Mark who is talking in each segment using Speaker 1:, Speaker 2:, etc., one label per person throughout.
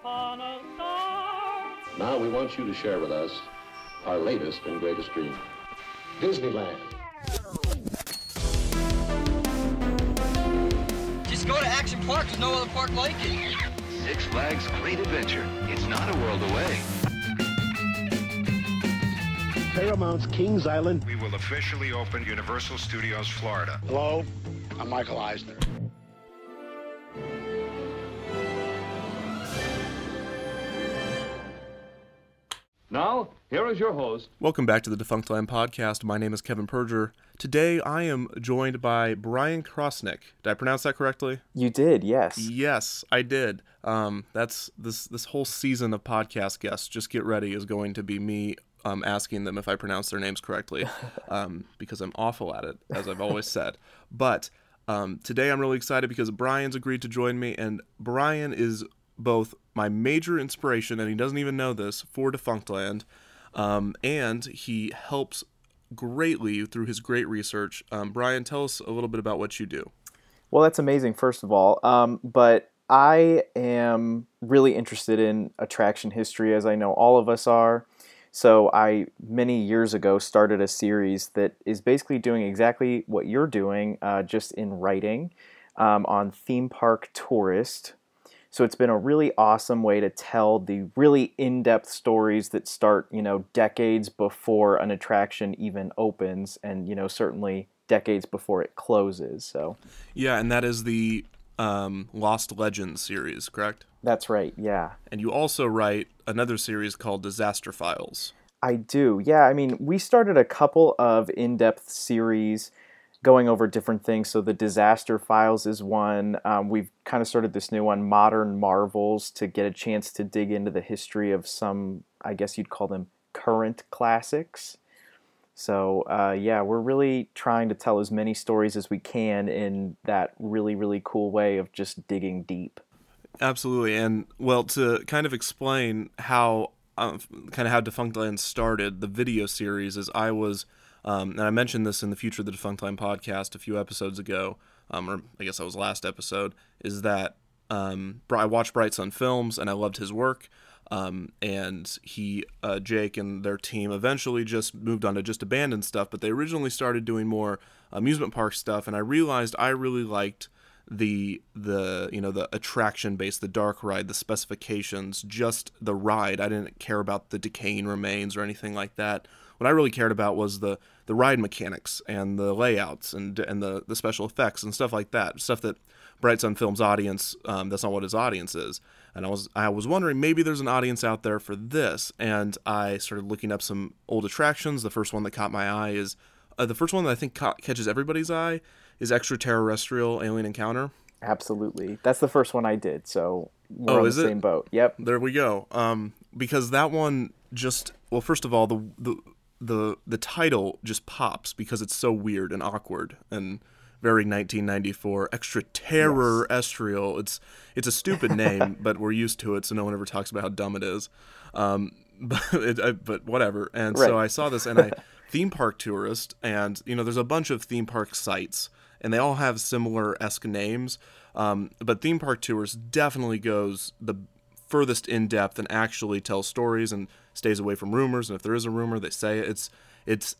Speaker 1: upon a star.
Speaker 2: Now we want you to share with us our latest and greatest dream. Disneyland.
Speaker 3: Just go to Action Park. There's no other park like it.
Speaker 4: Six Flags Great Adventure. It's not a world away.
Speaker 5: Paramount's Kings Island.
Speaker 6: We will officially open Universal Studios Florida.
Speaker 5: Hello, I'm Michael Eisner.
Speaker 7: Now, here is your host.
Speaker 8: Welcome back to the Defunctland podcast. My name is Kevin Perjurer. Today I am joined by Brian Krosnick. Did I pronounce that correctly?
Speaker 9: You did, yes.
Speaker 8: Yes, I did. Um, that's this this whole season of podcast guests. Just get ready is going to be me um, asking them if I pronounce their names correctly, um, because I'm awful at it, as I've always said. But um, today I'm really excited because Brian's agreed to join me, and Brian is both my major inspiration, and he doesn't even know this, for Defunctland, um, and he helps greatly through his great research. Um, Brian, tell us a little bit about what you do.
Speaker 9: Well, that's amazing, first of all. Um, but I am really interested in attraction history, as I know all of us are. So I many years ago started a series that is basically doing exactly what you're doing, uh, just in writing um, on theme park tourist. So it's been a really awesome way to tell the really in-depth stories that start, you know, decades before an attraction even opens, and you know certainly decades before it closes. So
Speaker 8: Yeah, and that is the um, Lost Legends series, correct?
Speaker 9: that's right. Yeah.
Speaker 8: And you also write another series called Disaster Files.
Speaker 9: I do. Yeah, I mean, we started a couple of in-depth series going over different things. So the Disaster Files is one. Um, we've kind of started this new one, Modern Marvels, to get a chance to dig into the history of some, I guess you'd call them current classics. So uh, yeah, we're really trying to tell as many stories as we can in that really, really cool way of just digging deep.
Speaker 8: Absolutely, and well, to kind of explain how um, kind of how Defunct Defunctland started, the video series is I was, um, and I mentioned this in the Future of the Defunctland podcast a few episodes ago, um, or I guess that was last episode, is that um, I watched Bright Sun Films and I loved his work. Um, and he, uh, Jake, and their team eventually just moved on to just abandoned stuff. But they originally started doing more amusement park stuff, and I realized I really liked the the you know the attraction based the dark ride the specifications just the ride i didn't care about the decaying remains or anything like that what i really cared about was the the ride mechanics and the layouts and and the the special effects and stuff like that stuff that bright sun films audience um, that's not what his audience is and i was i was wondering maybe there's an audience out there for this and i started looking up some old attractions the first one that caught my eye is uh, the first one that i think ca- catches everybody's eye is extraterrestrial alien encounter.
Speaker 9: Absolutely, that's the first one I did. So we're
Speaker 8: Oh,
Speaker 9: on
Speaker 8: is
Speaker 9: the
Speaker 8: it?
Speaker 9: same boat. Yep.
Speaker 8: There we go. Um, because that one just well, first of all, the the the the title just pops because it's so weird and awkward and very 1994 extra terror estrial. It's it's a stupid name, but we're used to it, so no one ever talks about how dumb it is. Um, but it, I, but whatever. And so I saw this and I theme park tourist, and you know, there's a bunch of theme park sites, and they all have similar esque names. Um, but theme park tours definitely goes the furthest in depth and actually tells stories and stays away from rumors. And if there is a rumor, they say it. it's it's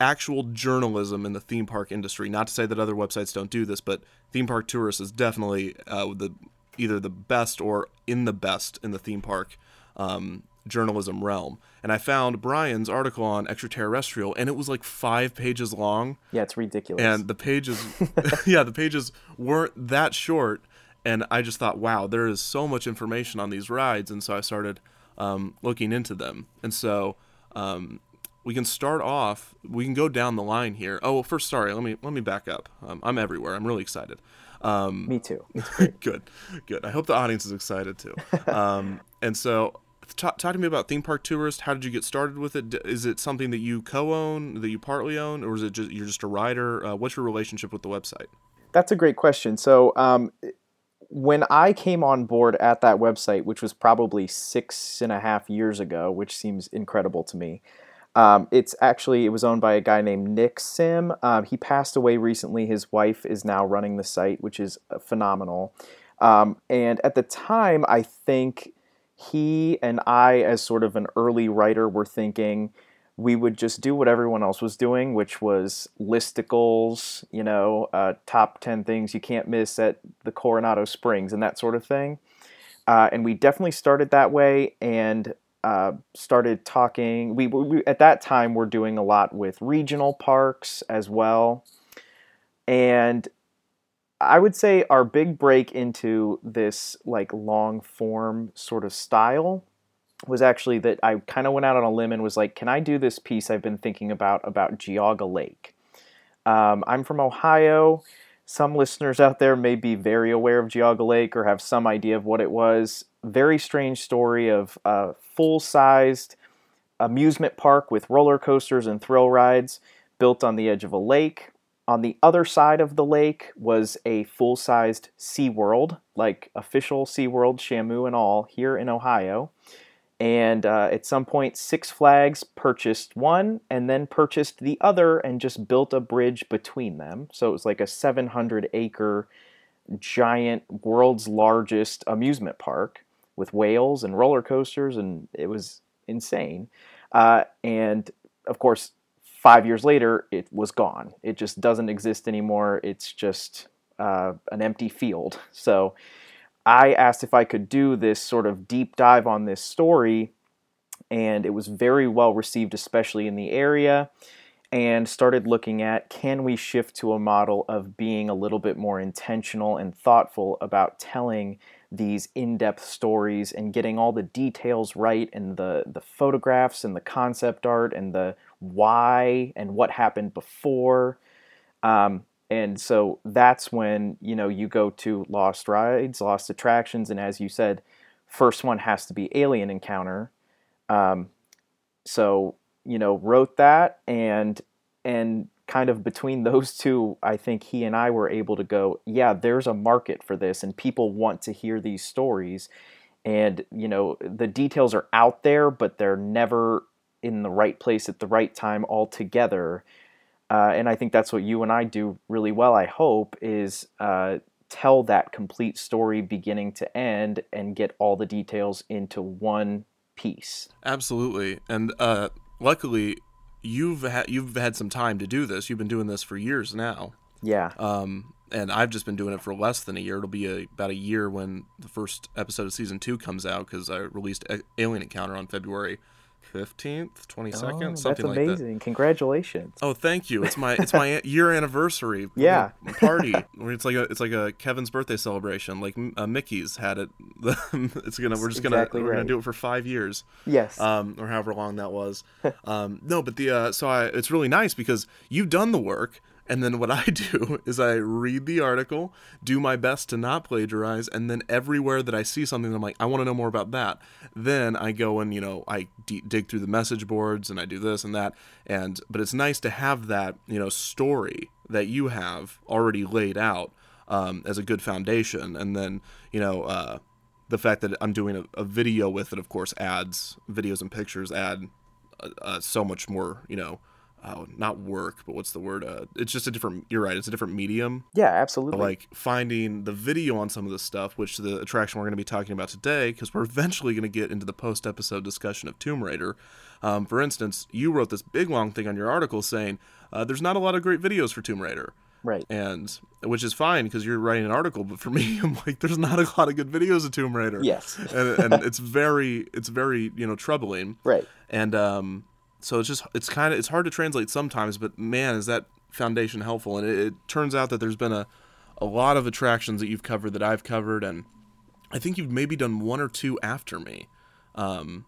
Speaker 8: actual journalism in the theme park industry. Not to say that other websites don't do this, but theme park tourist is definitely uh, the either the best or in the best in the theme park um, journalism realm. And I found Brian's article on extraterrestrial, and it was like five pages long
Speaker 9: Yeah, it's ridiculous.
Speaker 8: and the pages yeah the pages weren't that short and i just thought wow there is so much information on these rides and so i started um, looking into them. And so um, we can start off we can go down the line here. Oh well first sorry let me let me back up. Um, i'm everywhere. I'm really excited. Um,
Speaker 9: Me too.
Speaker 8: good good. I hope the audience is excited too. Um, and so talk, talk to me about theme park tourist. How did you get started with it? Is it something that you co-own that you partly own or is it just you're just a writer? Uh, what's your relationship with the website?
Speaker 9: That's a great question. So, um, when I came on board at that website, which was probably six and a half years ago, which seems incredible to me, um, it's actually it was owned by a guy named Nick Sim. Um, he passed away recently. His wife is now running the site, which is uh, phenomenal. Um, and at the time, I think he and I, as sort of an early writer, were thinking we would just do what everyone else was doing, which was listicles, you know, uh, top 10 things you can't miss at the Coronado Springs and that sort of thing. Uh, and we definitely started that way and uh, started talking. We, we, at that time, we're doing a lot with regional parks as well. And I would say our big break into this like long form sort of style was actually that I kind of went out on a limb and was like, can I do this piece I've been thinking about about Geauga Lake? Um, I'm from Ohio. Some listeners out there may be very aware of Geauga Lake or have some idea of what it was. Very strange story of a full sized amusement park with roller coasters and thrill rides built on the edge of a lake. On the other side of the lake was a full sized SeaWorld, like official SeaWorld, Shamu and all, here in Ohio. And uh, at some point, Six Flags purchased one and then purchased the other and just built a bridge between them. So it was like a 700 acre giant, world's largest amusement park with whales and roller coasters, and it was insane. Uh, and of course, five years later, it was gone. It just doesn't exist anymore. It's just uh, an empty field. So I asked if I could do this sort of deep dive on this story, and it was very well received, especially in the area. And started looking at can we shift to a model of being a little bit more intentional and thoughtful about telling these in-depth stories and getting all the details right and the the photographs and the concept art and the why and what happened before um, and so that's when you know you go to lost rides lost attractions and as you said first one has to be alien encounter. Um, so you know wrote that and and kind of between those two i think he and i were able to go yeah there's a market for this and people want to hear these stories. And you know the details are out there but they're never in the right place at the right time all together uh, and I think that's what you and I do really well. I hope is uh, tell that complete story beginning to end and get all the details into one piece.
Speaker 8: Absolutely, and uh, luckily you've had you've had some time to do this. You've been doing this for years now.
Speaker 9: Yeah.
Speaker 8: Um, and I've just been doing it for less than a year. It'll be a, about a year when the first episode of season two comes out because I released Alien Encounter on February fifteenth, twenty second,
Speaker 9: oh,
Speaker 8: something
Speaker 9: that's amazing. Congratulations!
Speaker 8: Oh, thank you. It's my it's my year anniversary.
Speaker 9: Yeah.
Speaker 8: party. It's like a it's like a Kevin's birthday celebration. Like uh, Mickey's had it. it's gonna we're just gonna
Speaker 9: exactly
Speaker 8: we're
Speaker 9: right.
Speaker 8: gonna do it for five years.
Speaker 9: Yes.
Speaker 8: Um, or however long that was. um, no, but the uh, so I it's really nice because you've done the work. And then what I do is I read the article, do my best to not plagiarize, and then everywhere that I see something, I'm like, I want to know more about that. Then I go and you know I d- dig through the message boards and I do this and that. And but it's nice to have that you know story that you have already laid out um, as a good foundation, and then you know. Uh, the fact that I'm doing a, a video with it, of course, adds videos and pictures add uh, uh, so much more, you know, uh, not work, but what's the word? Uh, it's just a different. You're right. It's a different medium.
Speaker 9: yeah, absolutely.
Speaker 8: Like finding the video on some of this stuff, which the attraction we're going to be talking about today, because we're eventually going to get into the post episode discussion of Tomb Raider. Um, for instance, you wrote this big long thing on your article saying uh, there's not a lot of great videos for Tomb Raider
Speaker 9: right.
Speaker 8: and which is fine because you're writing an article but for me i'm like there's not a lot of good videos of tomb raider
Speaker 9: Yes.
Speaker 8: and, and it's very it's very you know troubling
Speaker 9: Right.
Speaker 8: and um so it's just it's kind of it's hard to translate sometimes but man is that foundation helpful and it, it turns out that there's been a a lot of attractions that you've covered that i've covered and i think you've maybe done one or two after me um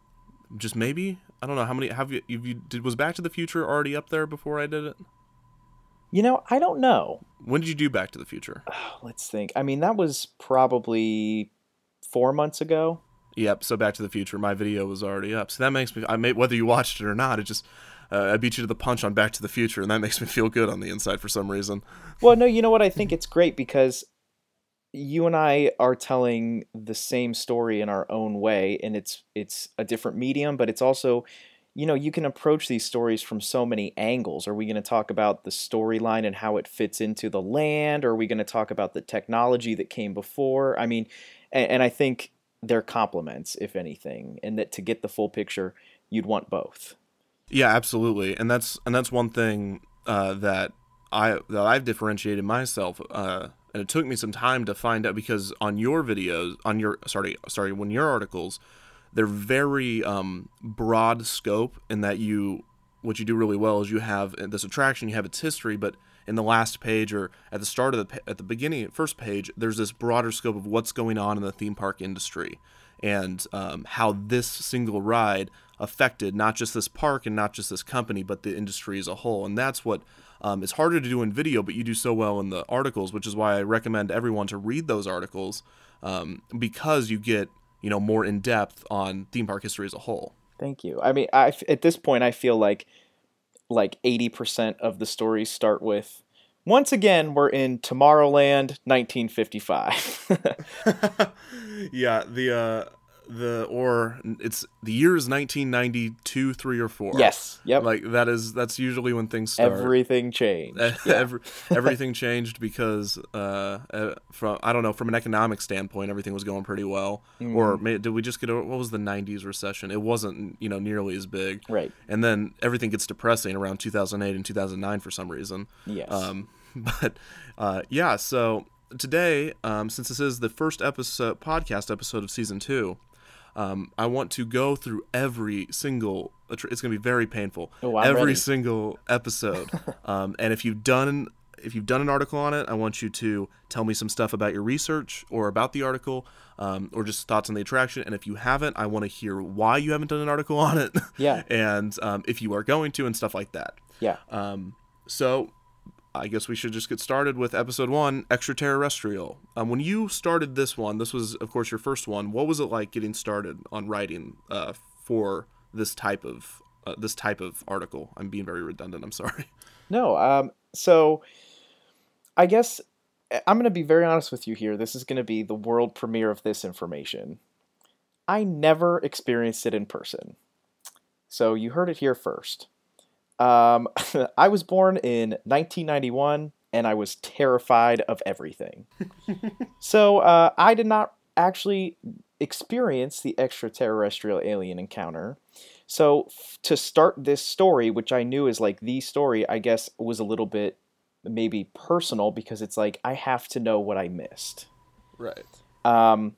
Speaker 8: just maybe i don't know how many have you, have you did was back to the future already up there before i did it
Speaker 9: You know, I don't know.
Speaker 8: when did you do back to the future
Speaker 9: Let's think. I mean, that was probably four months ago.
Speaker 8: Yep. So Back to the Future, my video was already up. So that makes me. I may whether you watched it or not. It just uh, I beat you to the punch on Back to the Future, and that makes me feel good on the inside for some reason.
Speaker 9: Well, no, you know what? I think it's great because you and I are telling the same story in our own way, and it's it's a different medium, but it's also, you know, you can approach these stories from so many angles. Are we going to talk about the storyline and how it fits into the land? Or are we going to talk about the technology that came before? I mean, and, and I think they're complements, if anything, and that to get the full picture, you'd want both.
Speaker 8: Yeah, absolutely, and that's and that's one thing uh, that I that I've differentiated myself, uh, and it took me some time to find out because on your videos, on your sorry sorry, when your articles, they're very um, broad scope in that you what you do really well is you have this attraction, you have its history, but in the last page or at the start of the at the beginning first page, there's this broader scope of what's going on in the theme park industry and um, how this single ride affected not just this park and not just this company, but the industry as a whole. And that's what um, is harder to do in video, but you do so well in the articles, which is why I recommend everyone to read those articles um, because you get you know more in depth on theme park history as a whole.
Speaker 9: Thank you. I mean, I at this point I feel like like eighty percent of the stories start with. Once again, we're in Tomorrowland, 1955.
Speaker 8: yeah, the uh, the or it's the year is 1992 3 or 4
Speaker 9: yes. Yep.
Speaker 8: Like that is that's usually when things start.
Speaker 9: Everything changed.
Speaker 8: Every, everything changed because uh, uh, from i don't know from an economic standpoint everything was going pretty well. Mm. or may, did we just get what was the 90s recession? It wasn't you know nearly as big.
Speaker 9: Right.
Speaker 8: And then everything gets depressing around 2008 and 2009 for some reason.
Speaker 9: Yes.
Speaker 8: Um but uh, yeah so today um, since this is the first episode podcast episode of season two um, I want to go through every single. It's going to be very painful.
Speaker 9: Oh,
Speaker 8: every
Speaker 9: ready.
Speaker 8: single episode. um, and if you've done if you've done an article on it, I want you to tell me some stuff about your research or about the article, um, or just thoughts on the attraction. And if you haven't, I want to hear why you haven't done an article on it.
Speaker 9: Yeah.
Speaker 8: and um, if you are going to, and stuff like that.
Speaker 9: Yeah.
Speaker 8: Um, so I guess we should just get started with episode one, extraterrestrial. Um, when you started this one, this was, of course, your first one. What was it like getting started on writing uh, for this type of uh, this type of article? I'm being very redundant. I'm sorry.
Speaker 9: No. Um. So, I guess I'm going to be very honest with you here. This is going to be the world premiere of this information. I never experienced it in person. So you heard it here first. Um, I was born in 1991 and I was terrified of everything. so uh, I did not actually experience the extraterrestrial alien encounter. So f- to start this story, which I knew is like the story, I guess was a little bit maybe personal because it's like I have to know what I missed.
Speaker 8: Right.
Speaker 9: Um,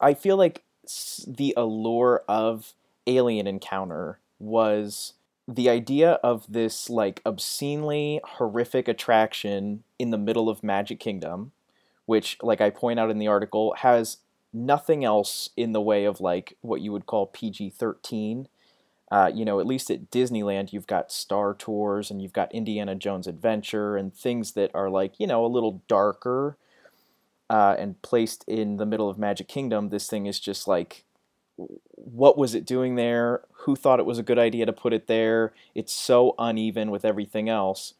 Speaker 9: I feel like the allure of alien encounter was the idea of this like obscenely horrific attraction in the middle of Magic Kingdom, which, like I point out in the article, has nothing else in the way of like what you would call PG 13. Uh, you know, at least at Disneyland, you've got Star Tours and you've got Indiana Jones Adventure and things that are like, you know, a little darker uh, and placed in the middle of Magic Kingdom. This thing is just like what was it doing there? Who thought it was a good idea to put it there? It's so uneven with everything else.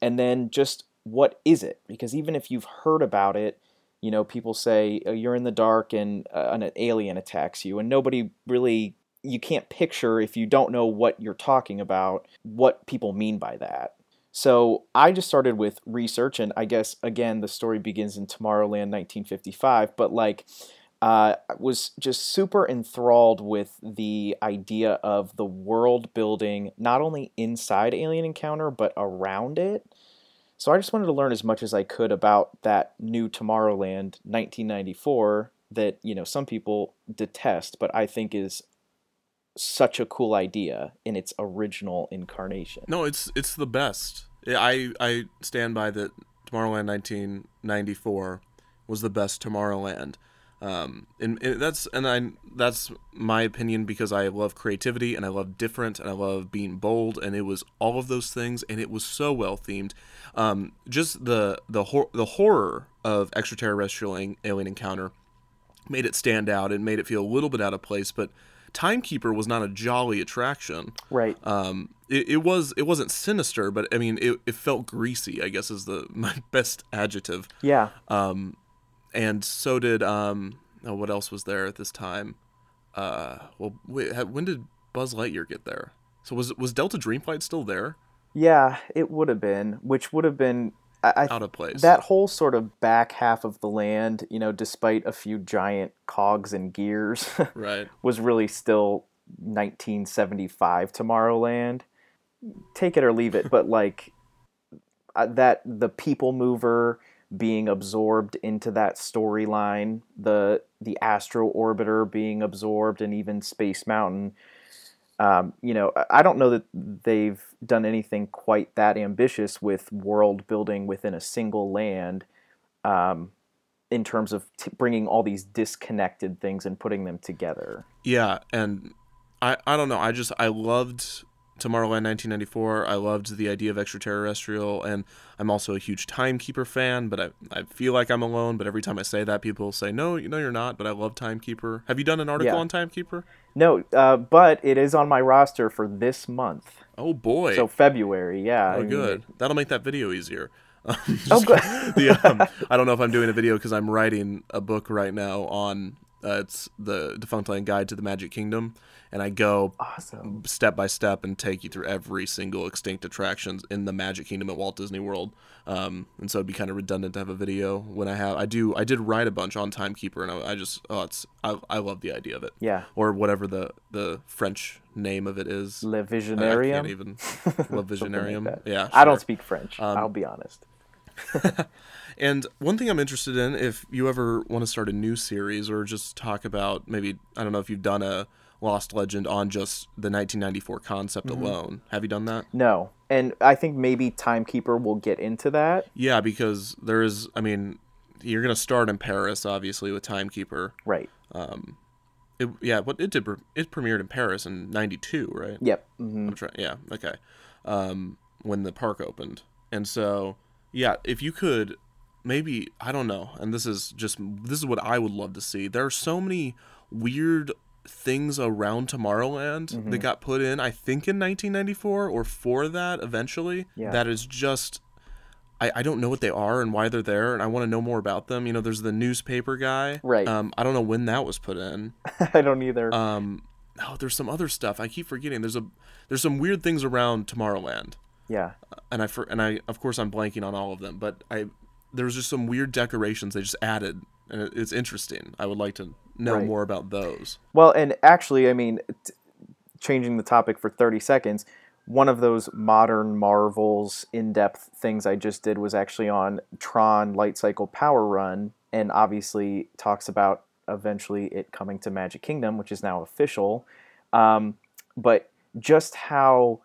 Speaker 9: And then just what is it? Because even if you've heard about it, you know, people say oh, you're in the dark and uh, an alien attacks you, and nobody really, you can't picture if you don't know what you're talking about, what people mean by that. So I just started with research, and I guess again, the story begins in Tomorrowland 1955, but like, uh, was just super enthralled with the idea of the world building, not only inside Alien Encounter, but around it. So I just wanted to learn as much as I could about that new Tomorrowland 1994 that, you know, some people detest, but I think is such a cool idea in its original incarnation.
Speaker 8: No, it's it's the best. I I stand by that Tomorrowland 1994 was the best Tomorrowland. Um, and, and, that's and I that's my opinion because I love creativity and I love different and I love being bold and it was all of those things and it was so well themed. Um, just the the hor- the horror of extraterrestrial alien encounter made it stand out and made it feel a little bit out of place, but Timekeeper was not a jolly attraction.
Speaker 9: Right.
Speaker 8: Um, it, it was it wasn't sinister, but I mean it, it felt greasy. I guess is the my best adjective.
Speaker 9: Yeah.
Speaker 8: Um, and so did um oh, what else was there at this time? Uh, well, wait, when did Buzz Lightyear get there? So was was Delta Dream Flight still there?
Speaker 9: Yeah, it would have been, which would have been I, I-
Speaker 8: out of place.
Speaker 9: That whole sort of back half of the land, you know, despite a few giant cogs and gears,
Speaker 8: right.
Speaker 9: was really still 1975 Tomorrowland. Take it or leave it, but like uh, that the people mover being absorbed into that storyline, the the Astro Orbiter being absorbed, and even Space Mountain. Um, you know, I- don't know that they've done anything quite that ambitious with world building within a single land. Um, in terms of t- bringing all these disconnected things and putting them together.
Speaker 8: Yeah, and I I don't know. I just I loved Tomorrowland 1994. I loved the idea of extraterrestrial, and I'm also a huge Timekeeper fan. But I I feel like I'm alone. But every time I say that, people say no, you know you're not. But I love Timekeeper. Have you done an article
Speaker 9: Yeah.
Speaker 8: on Timekeeper?
Speaker 9: No, uh, but it is on my roster for this month.
Speaker 8: Oh boy.
Speaker 9: So February, yeah. I
Speaker 8: Oh,
Speaker 9: mean,
Speaker 8: good. That'll make that video easier.
Speaker 9: Oh, good.
Speaker 8: the, um, I don't know if I'm doing a video because I'm writing a book right now on uh, it's the Defunctland Guide to the Magic Kingdom, and I go
Speaker 9: Awesome.
Speaker 8: step by step and take you through every single extinct attractions in the Magic Kingdom at Walt Disney World. Um, and so it'd be kind of redundant to have a video when I have I do I did write a bunch on Timekeeper, and I, I just oh it's I, I love the idea of it.
Speaker 9: Yeah.
Speaker 8: Or whatever the the French name of it is.
Speaker 9: Le
Speaker 8: I- I
Speaker 9: Visionarium.
Speaker 8: can't even. Le
Speaker 9: like
Speaker 8: Visionarium.
Speaker 9: that.
Speaker 8: yeah.
Speaker 9: I don't speak French.
Speaker 8: Um,
Speaker 9: I'll be honest.
Speaker 8: And one thing I'm interested in, if you ever want to start a new series or just talk about maybe, I don't know if you've done a Lost Legend on just the 1994 concept
Speaker 9: Mm-hmm.
Speaker 8: alone. Have you done that?
Speaker 9: No, and I think maybe Timekeeper will get into that.
Speaker 8: Yeah, because there is, I mean, you're going to start in Paris, obviously, with Timekeeper.
Speaker 9: Right.
Speaker 8: It, yeah, but it did, it premiered in Paris in 92, right?
Speaker 9: Yep. hmm
Speaker 8: I'm trying. Yeah. Okay. Um, when the park opened, and so yeah, if you could, maybe I don't know. And this is just this is what I would love to see. There are so many weird things around Tomorrowland
Speaker 9: Mm-hmm.
Speaker 8: that got put in. I think in 1994 or for that eventually.
Speaker 9: Yeah.
Speaker 8: That is just. I, I don't know what they are and why they're there, and I want to know more about them. You know, there's the newspaper guy.
Speaker 9: Right.
Speaker 8: Um, I don't know when that was put in.
Speaker 9: I don't either.
Speaker 8: Um, oh, there's some other stuff I keep forgetting. There's a there's some weird things around Tomorrowland,
Speaker 9: yeah.
Speaker 8: and I for, and I of course I'm blanking on all of them, but I there's just some weird decorations they just added, and it, it's interesting. I would like to know
Speaker 9: Right.
Speaker 8: more about those.
Speaker 9: Well, and actually, I mean, t- changing the topic for 30 seconds, one of those modern Marvels in depth things I just did was actually on Tron Light Cycle Power Run, and obviously talks about eventually it coming to Magic Kingdom, which is now official. Um, but just how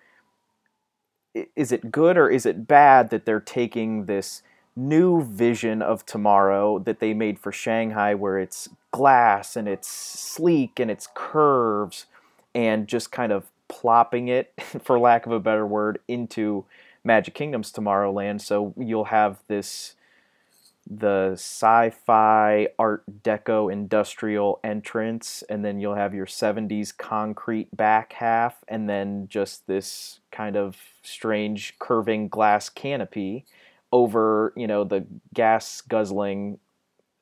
Speaker 9: is it good or is it bad that they're taking this new vision of tomorrow that they made for Shanghai where it's glass and it's sleek and it's curves and just kind of plopping it for lack of a better word into Magic Kingdom's Tomorrowland. So you'll have this the sci-fi art deco industrial entrance and then you'll have your 70s concrete back half and then just this kind of strange curving glass canopy over you know the gas guzzling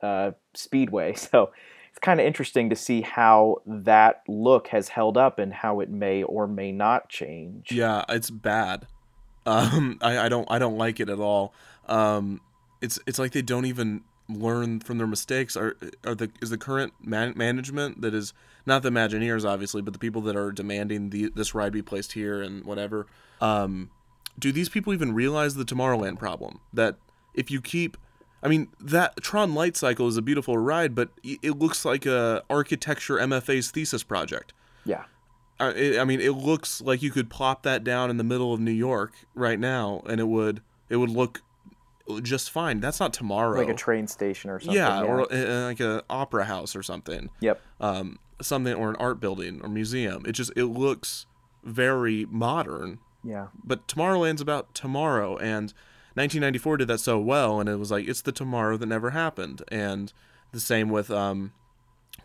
Speaker 9: uh, speedway so it's kind of interesting to see how that look has held up and how it may or may not change
Speaker 8: Yeah, it's bad. Um, I, I don't I don't like it at all. Um, it's it's like they don't even learn from their mistakes. Are are the is the current man- management that is not the Imagineers obviously, but the people that are demanding the this ride be placed here and whatever. Um, do these people even realize the Tomorrowland problem? That if you keep I mean, that Tron Light Cycle is a beautiful ride, but it looks like a architecture MFA's thesis project.
Speaker 9: yeah
Speaker 8: I, I mean, it looks like you could plop that down in the middle of New York right now, and it would it would look just fine. That's not tomorrow.
Speaker 9: like a train station or something
Speaker 8: yeah, or uh, like a opera house or something.
Speaker 9: yep
Speaker 8: Um, something or an art building or museum. It just it looks very modern.
Speaker 9: Yeah
Speaker 8: But Tomorrowland's about tomorrow, and 1994 did that so well, and it was like it's the tomorrow that never happened. And the same with um,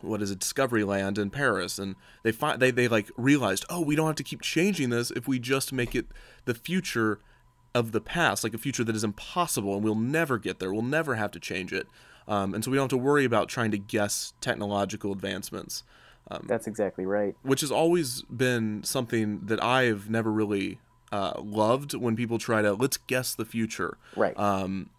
Speaker 8: what is it, Discovery Land in Paris, and they find they they like realized, oh, we don't have to keep changing this if we just make it the future of the past, like a future that is impossible, and we'll never get there. We'll never have to change it, um, and so we don't have to worry about trying to guess technological advancements
Speaker 9: that's exactly right
Speaker 8: which has always been something that I've never really uh, loved when people try to let's guess the future.
Speaker 9: Right.
Speaker 8: Um,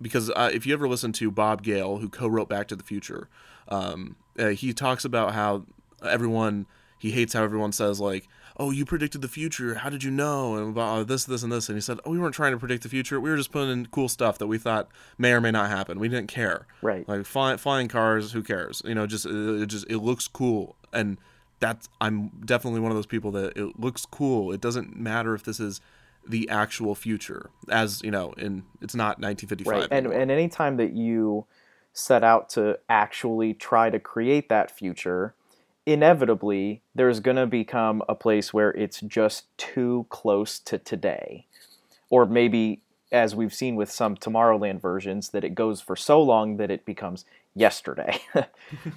Speaker 8: because uh, if you ever listen to Bob Gale, who co-wrote Back to the Future, um, uh, he talks about how everyone he hates how everyone says like, "Oh, you predicted the future. How did you know?" and about this, this, and this. And he said, "Oh, we weren't trying to predict the future. We were just putting in cool stuff that we thought may or may not happen. We didn't care.
Speaker 9: Right.
Speaker 8: Like fly, flying cars, who cares? You know, just it, it just it looks cool and." That's I'm definitely one of those people that it looks cool. It doesn't matter if this is the actual future as you know in it's not 1955
Speaker 9: right and
Speaker 8: anymore.
Speaker 9: and anytime that you set out to actually try to create that future inevitably there's going to become a place where it's just too close to today or maybe as we've seen with some tomorrowland versions that it goes for so long that it becomes yesterday.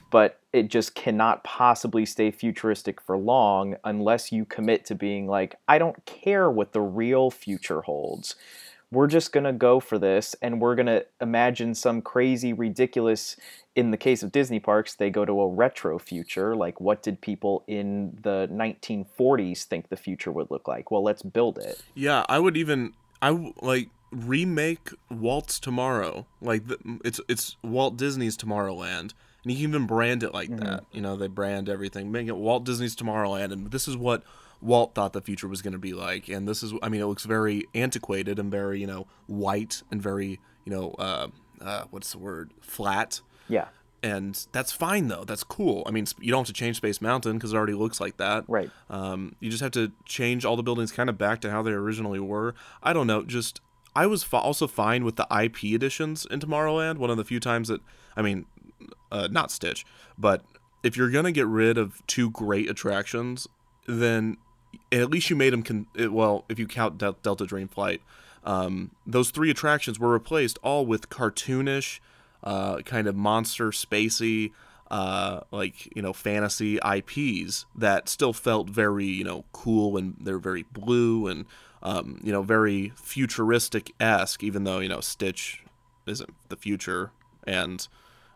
Speaker 9: But it just cannot possibly stay futuristic for long unless you commit to being like i don't care what the real future holds. We're just going to go for this and we're going to imagine some crazy ridiculous in the case of disney parks they go to a retro future like what did people in the 1940s think the future would look like? Well let's build it.
Speaker 8: Yeah i would even I like remake walt's tomorrow like the, it's it's walt disney's tomorrowland and you can even brand it like that you know they brand everything make it walt disney's tomorrowland and this is what walt thought the future was going to be like and this is i mean it looks very antiquated and very you know white and very you know uh, uh what's the word flat
Speaker 9: yeah
Speaker 8: and that's fine though. That's cool. I mean, you don't have to change Space Mountain because it already looks like that.
Speaker 9: Right.
Speaker 8: Um, you just have to change all the buildings kind of back to how they originally were. I don't know. Just I was f- also fine with the IP editions in Tomorrowland. One of the few times that I mean, uh, not Stitch, but if you're gonna get rid of two great attractions, then at least you made them. Con- well, if you count Del- Delta Dream Flight, um, those three attractions were replaced all with cartoonish, uh, kind of monster spacey, uh, like you know fantasy IPs that still felt very you know cool and they're very blue and um, you know very futuristic esque, even though you know Stitch isn't the future and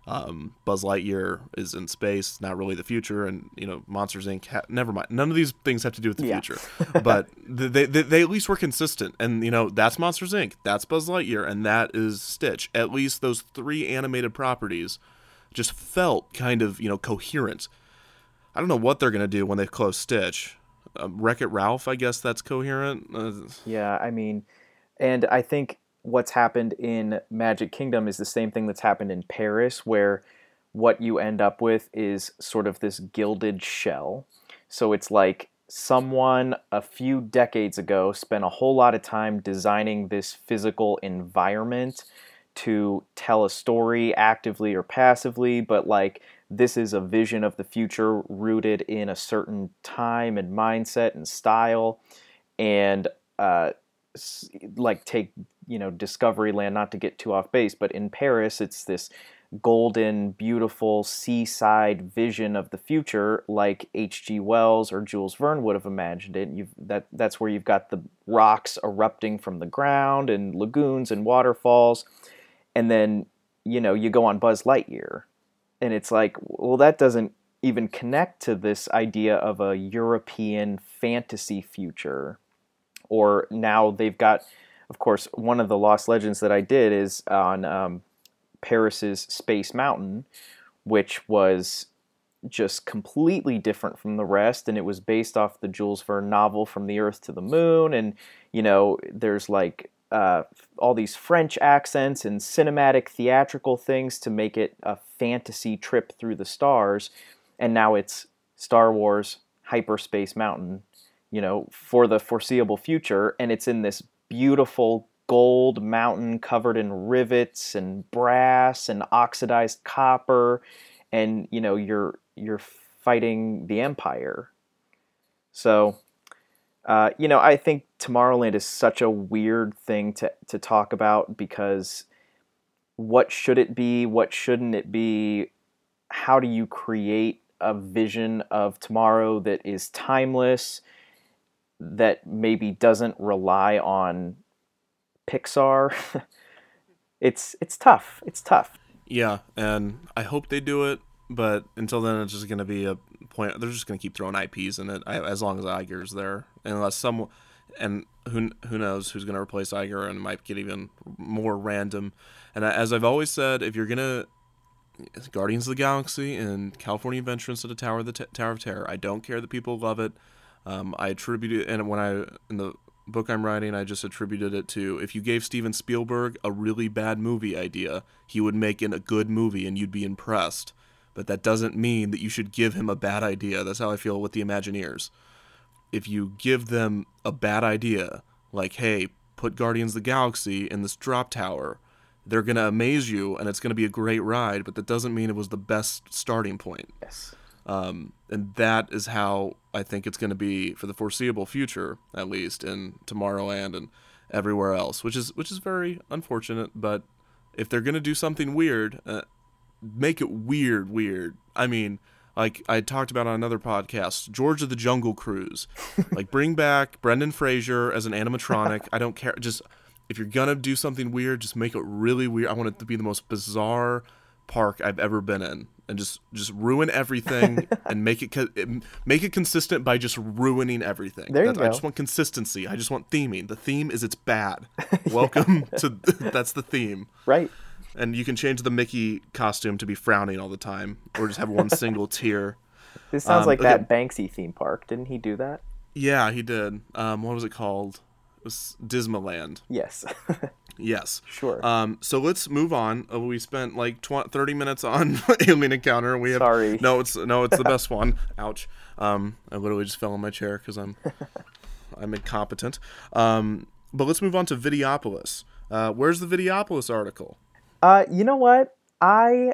Speaker 8: um, Buzz Lightyear is in space, not really the future, and you know Monsters Inc. Ha- never mind. None of these things have to do with the
Speaker 9: Yeah.
Speaker 8: future, but they, they they at least were consistent, and you know that's Monsters Inc. That's Buzz Lightyear, and that is Stitch. At least those three animated properties just felt kind of you know coherent. I don't know what they're gonna do when they close Stitch. Um, Wreck It Ralph, I guess that's coherent. Uh,
Speaker 9: Yeah, I mean, and I think what's happened in Magic Kingdom is the same thing that's happened in Paris, where what you end up with is sort of this gilded shell. So it's like someone a few decades ago spent a whole lot of time designing this physical environment to tell a story actively or passively, but like this is a vision of the future rooted in a certain time and mindset and style. And uh, like take you know discovery land not to get too off base, but in Paris, it's this golden, beautiful seaside vision of the future, like H.G. Wells or Jules Verne would have imagined it. You've that that's where you've got the rocks erupting from the ground and lagoons and waterfalls, and then you know you go on Buzz Lightyear, and it's like, well, that doesn't even connect to this idea of a European fantasy future. Or now they've got of course one of the lost legends that i did is on um, paris's space mountain which was just completely different from the rest and it was based off the jules verne novel from the earth to the moon and you know there's like uh, all these french accents and cinematic theatrical things to make it a fantasy trip through the stars and now it's star wars hyperspace mountain you know, for the foreseeable future. And it's in this beautiful gold mountain covered in rivets and brass and oxidized copper. And, you know, you're, you're fighting the empire. So, uh, you know, I think Tomorrowland is such a weird thing to, to talk about because what should it be? What shouldn't it be? How do you create a vision of tomorrow that is timeless? that maybe doesn't rely on Pixar. it's it's tough. It's tough.
Speaker 8: Yeah, and I hope they do it, but until then, it's just going to be a point. They're just going to keep throwing IPs in it as long as Iger's there, unless some, and who who knows who's going to replace Iger, and it might get even more random. And as I've always said, if you're gonna Guardians of the Galaxy and California Adventure instead the Tower of the T- Tower of Terror, I don't care that people love it. Um, I attribute it, and when I in the book I'm writing, I just attributed it to if you gave Steven Spielberg a really bad movie idea, he would make it a good movie, and you'd be impressed. But that doesn't mean that you should give him a bad idea. That's how I feel with the Imagineers. If you give them a bad idea, like, hey, put Guardians of the Galaxy in this drop tower, they're going to amaze you and it's going to be a great ride, but that doesn't mean it was the best starting point.
Speaker 9: Yes.
Speaker 8: Um, and that is how I think it's going to be for the foreseeable future, at least in Tomorrowland and everywhere else, which is which is very unfortunate. But if they're going to do something weird, uh, make it weird, weird. I mean, like I talked about on another podcast, George of the Jungle Cruise. like bring back Brendan Fraser as an animatronic. I don't care. Just if you're gonna do something weird, just make it really weird. I want it to be the most bizarre park I've ever been in, and just just ruin everything and make it, co- make it consistent by just ruining everything.
Speaker 9: There you
Speaker 8: That's- I just want consistency. I just want theming. The theme is it's bad. Welcome to that's the theme.
Speaker 9: Right.
Speaker 8: And you can change the Mickey costume to be frowning all the time, or just have one single tear.
Speaker 9: This sounds
Speaker 8: Um,
Speaker 9: like
Speaker 8: okay.
Speaker 9: that Banksy theme park. Didn't he do that?
Speaker 8: Yeah, he did. Um, what was it called? It was Dismaland.
Speaker 9: Yes.
Speaker 8: Yes.
Speaker 9: Sure.
Speaker 8: Um, so let's move on. Uh, we spent like tw- 30 minutes on Alien Encounter. We have
Speaker 9: Sorry.
Speaker 8: No, it's no, it's the best one. Ouch. Um, I literally just fell on my chair because I'm I'm incompetent. Um, but let's move on to Videopolis. Uh, where's the Videopolis article?
Speaker 9: Uh, you know what? I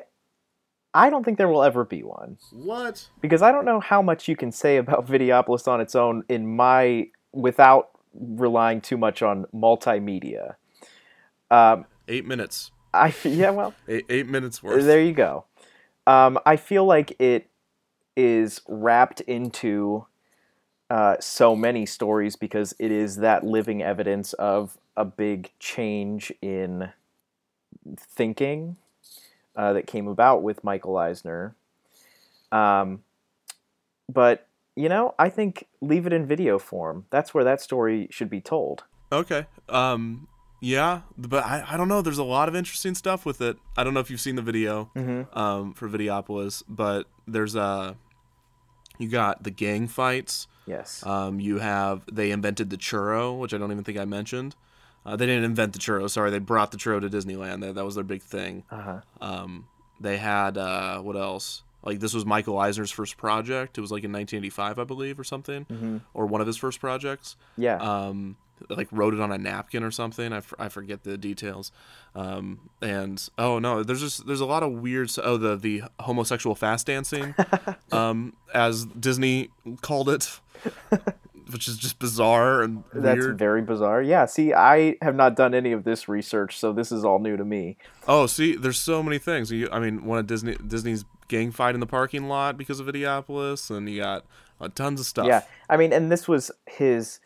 Speaker 9: I don't think there will ever be one
Speaker 8: What?
Speaker 9: because I don't know how much you can say about Videopolis on its own in my without relying too much on multimedia. Um,
Speaker 8: Eight minutes.
Speaker 9: I yeah, well,
Speaker 8: Eight, eight minutes worth.
Speaker 9: There you go. Um, I feel like it is wrapped into uh, so many stories because it is that living evidence of a big change in thinking uh, that came about with Michael Eisner. Um, but you know, I think leave it in video form. That's where that story should be told.
Speaker 8: Okay. Um. Yeah, but I, I don't know. There's a lot of interesting stuff with it. I don't know if you've seen the video um, for Videopolis, but there's a you got the gang fights.
Speaker 9: Yes.
Speaker 8: Um, you have they invented the churro, which I don't even think I mentioned. Uh, they didn't invent the churro. Sorry, they brought the churro to Disneyland. That, that was their big thing.
Speaker 9: Uh-huh.
Speaker 8: Um, they had uh, what else? Like this was Michael Eisner's first project. It was like in 1985, I believe, or something, or one of his first projects
Speaker 9: Yeah.
Speaker 8: um, like wrote it on a napkin or something. I, f- I forget the details. Um, and oh no, there's just there's a lot of weird. Oh, the the homosexual fast dancing, um, as Disney called it, which is just bizarre and
Speaker 9: That's
Speaker 8: weird.
Speaker 9: very bizarre. Yeah, see, I have not done any of this research, so this is all new to me.
Speaker 8: oh, see, there's so many things. You, I mean, one of Disney Disney's gang fight in the parking lot because of Videopolis, and you got uh, tons of stuff.
Speaker 9: Yeah, I mean, and this was his,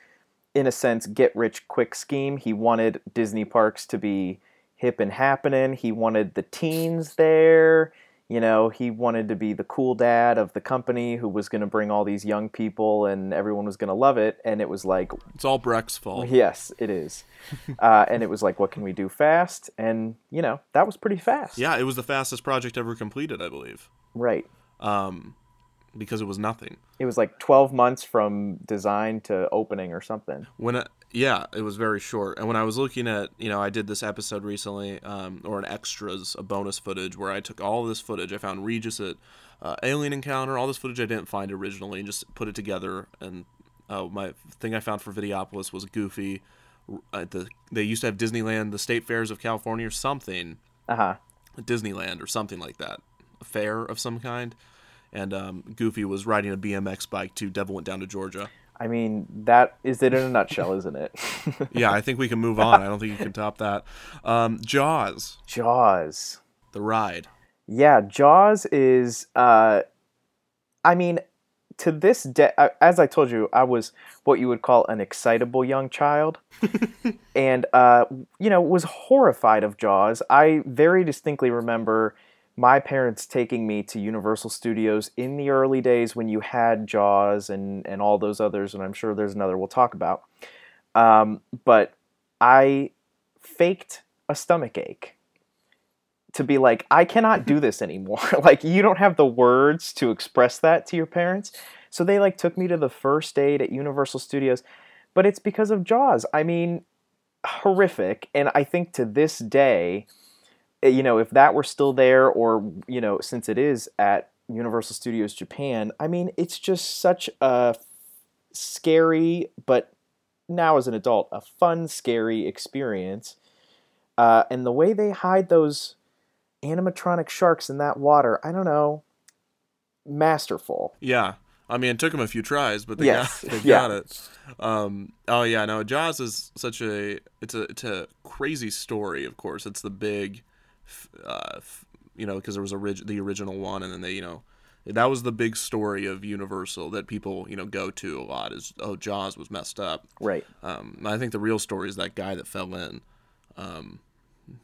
Speaker 9: in a sense, get rich quick scheme. He wanted Disney parks to be hip and happening. He wanted the teens there. You know, he wanted to be the cool dad of the company who was going to bring all these young people and everyone was going to love it. And it was like,
Speaker 8: It's all Breck's fault.
Speaker 9: yes, it is. uh, and it was like, what can we do fast? And, you know, that was pretty fast.
Speaker 8: Yeah, it was the fastest project ever completed, I believe,
Speaker 9: Right.
Speaker 8: um, because it was nothing.
Speaker 9: It was like 12 months from design to opening or something.
Speaker 8: when I, yeah it was very short. And when i was looking at you know i did this episode recently um, or an extras a bonus footage where i took all this footage i found regis at uh, alien encounter all this footage i didn't find originally and just put it together. And uh, my thing i found for videopolis was goofy at the they used to have disneyland the state fairs of california or something.
Speaker 9: Uh huh.
Speaker 8: disneyland or something like that. A fair of some kind. And um, goofy was riding a bmx bike to devil went down to georgia
Speaker 9: I mean, that is it in a nutshell, isn't it?
Speaker 8: yeah, I think we can move on. I don't think you can top that. Um, Jaws,
Speaker 9: Jaws.
Speaker 8: the ride.
Speaker 9: Yeah, Jaws is. Uh, I mean, to this day, as I told you, I was what you would call an excitable young child, and uh, you know was horrified of Jaws. I very distinctly remember my parents taking me to Universal Studios in the early days when you had Jaws and and all those others, and I'm sure there's another we'll talk about. Um, but I faked a stomach ache to be like, I cannot do this anymore. like, you don't have the words to express that to your parents. So they like took me to the first aid at Universal Studios, but it's because of Jaws. I mean, horrific. And I think to this day, you know, if that were still there, or you know, since it is at Universal Studios Japan, I mean, it's just such a scary, but now as an adult, a fun, scary experience. Uh, and the way they hide those animatronic sharks in that water, I don't know, masterful.
Speaker 8: Yeah. I mean, it took them a few tries, but they
Speaker 9: Yes.
Speaker 8: got they
Speaker 9: Yeah.
Speaker 8: got it. Um, oh yeah, no, Jaws is such a it's a it's a crazy story. Of course, it's the big, uh, f- you know, because there was orig- the original one, and then they you know that was the big story of Universal that people you know go to a lot is oh Jaws was messed up.
Speaker 9: Right.
Speaker 8: Um, I think the real story is that guy that fell in. Um,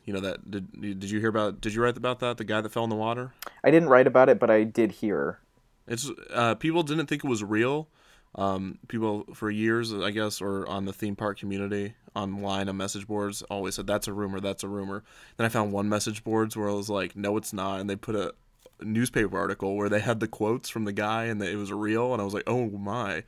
Speaker 8: you know that did did you hear about? Did you write about that? The guy that fell in the water.
Speaker 9: I didn't write about it, but I did hear.
Speaker 8: It's uh, people didn't think it was real. Um, people for years, I guess, or on the theme park community online on message boards always said that's a rumor, that's a rumor. Then I found one message boards where I was like, no, it's not, and they put a newspaper article where they had the quotes from the guy and that it was real, and I was like, oh my.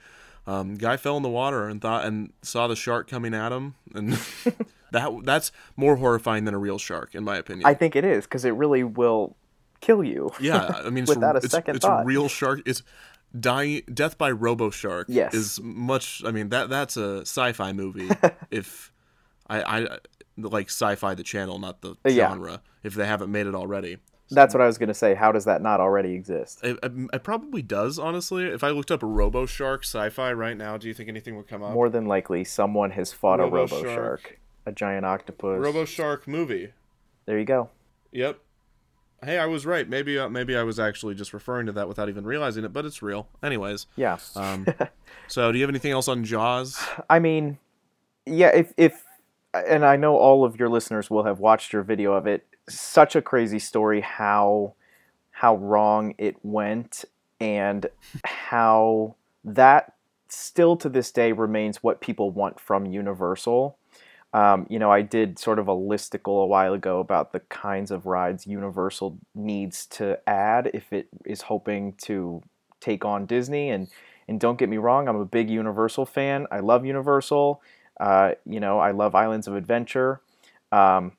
Speaker 8: Um, guy fell in the water and thought and saw the shark coming at him, and that that's more horrifying than a real shark, in my opinion.
Speaker 9: I think it is because it really will kill you.
Speaker 8: Yeah, I mean, it's,
Speaker 9: without a
Speaker 8: it's,
Speaker 9: second
Speaker 8: it's
Speaker 9: thought.
Speaker 8: a real shark. It's dying. Death by Robo Shark.
Speaker 9: Yes.
Speaker 8: is much. I mean, that that's a sci-fi movie. if I, I like sci-fi, the channel, not the
Speaker 9: Uh, Yeah.
Speaker 8: genre. If they haven't made it already,
Speaker 9: That's what I was going to say. How does that not already exist?
Speaker 8: it, it, probably does. Honestly, if I looked up Robo Shark sci-fi right now, do you think anything would come up?
Speaker 9: More than likely, someone has fought a
Speaker 8: Robo
Speaker 9: robo
Speaker 8: shark.
Speaker 9: shark, a giant octopus.
Speaker 8: Robo Shark movie.
Speaker 9: there you go.
Speaker 8: Yep. Hey, I was right. Maybe uh, maybe I was actually just referring to that without even realizing it, but it's real. Anyways,
Speaker 9: Yeah.
Speaker 8: um, so do you have anything else on Jaws?
Speaker 9: I mean, yeah, if if and I know all of your listeners will have watched your video of it. Such a crazy story how how wrong it went and how that still to this day remains what people want from Universal. Um, you know, I did sort of a listicle a while ago about the kinds of rides Universal needs to add if it is hoping to take on Disney. And and don't get me wrong, I'm a big Universal fan. I love Universal. Uh, you know, I love Islands of Adventure. Um,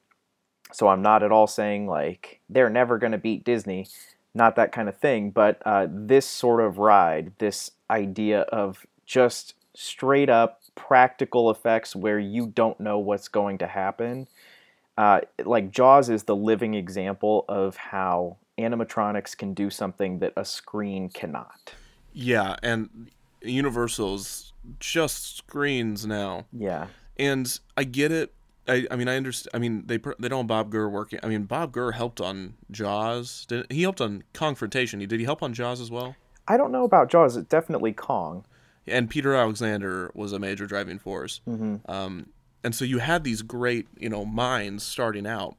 Speaker 9: so I'm not at all saying like they're never going to beat Disney, not that kind of thing. But uh, this sort of ride, this idea of just straight up practical effects where you don't know what's going to happen. Uh, like Jaws is the living example of how animatronics can do something that a screen cannot.
Speaker 8: Yeah, and Universal's just screens now,
Speaker 9: Yeah.
Speaker 8: and I get it. I, I mean, I understand. I mean, they they don't have Bob Gurr working. I mean, Bob Gurr helped on Jaws. Did he helped on Kongfrontation? He did he help on Jaws as well?
Speaker 9: I don't know about Jaws. It's definitely Kong.
Speaker 8: And Peter Alexander was a major driving force. Um, and so you had these great, you know, minds starting out.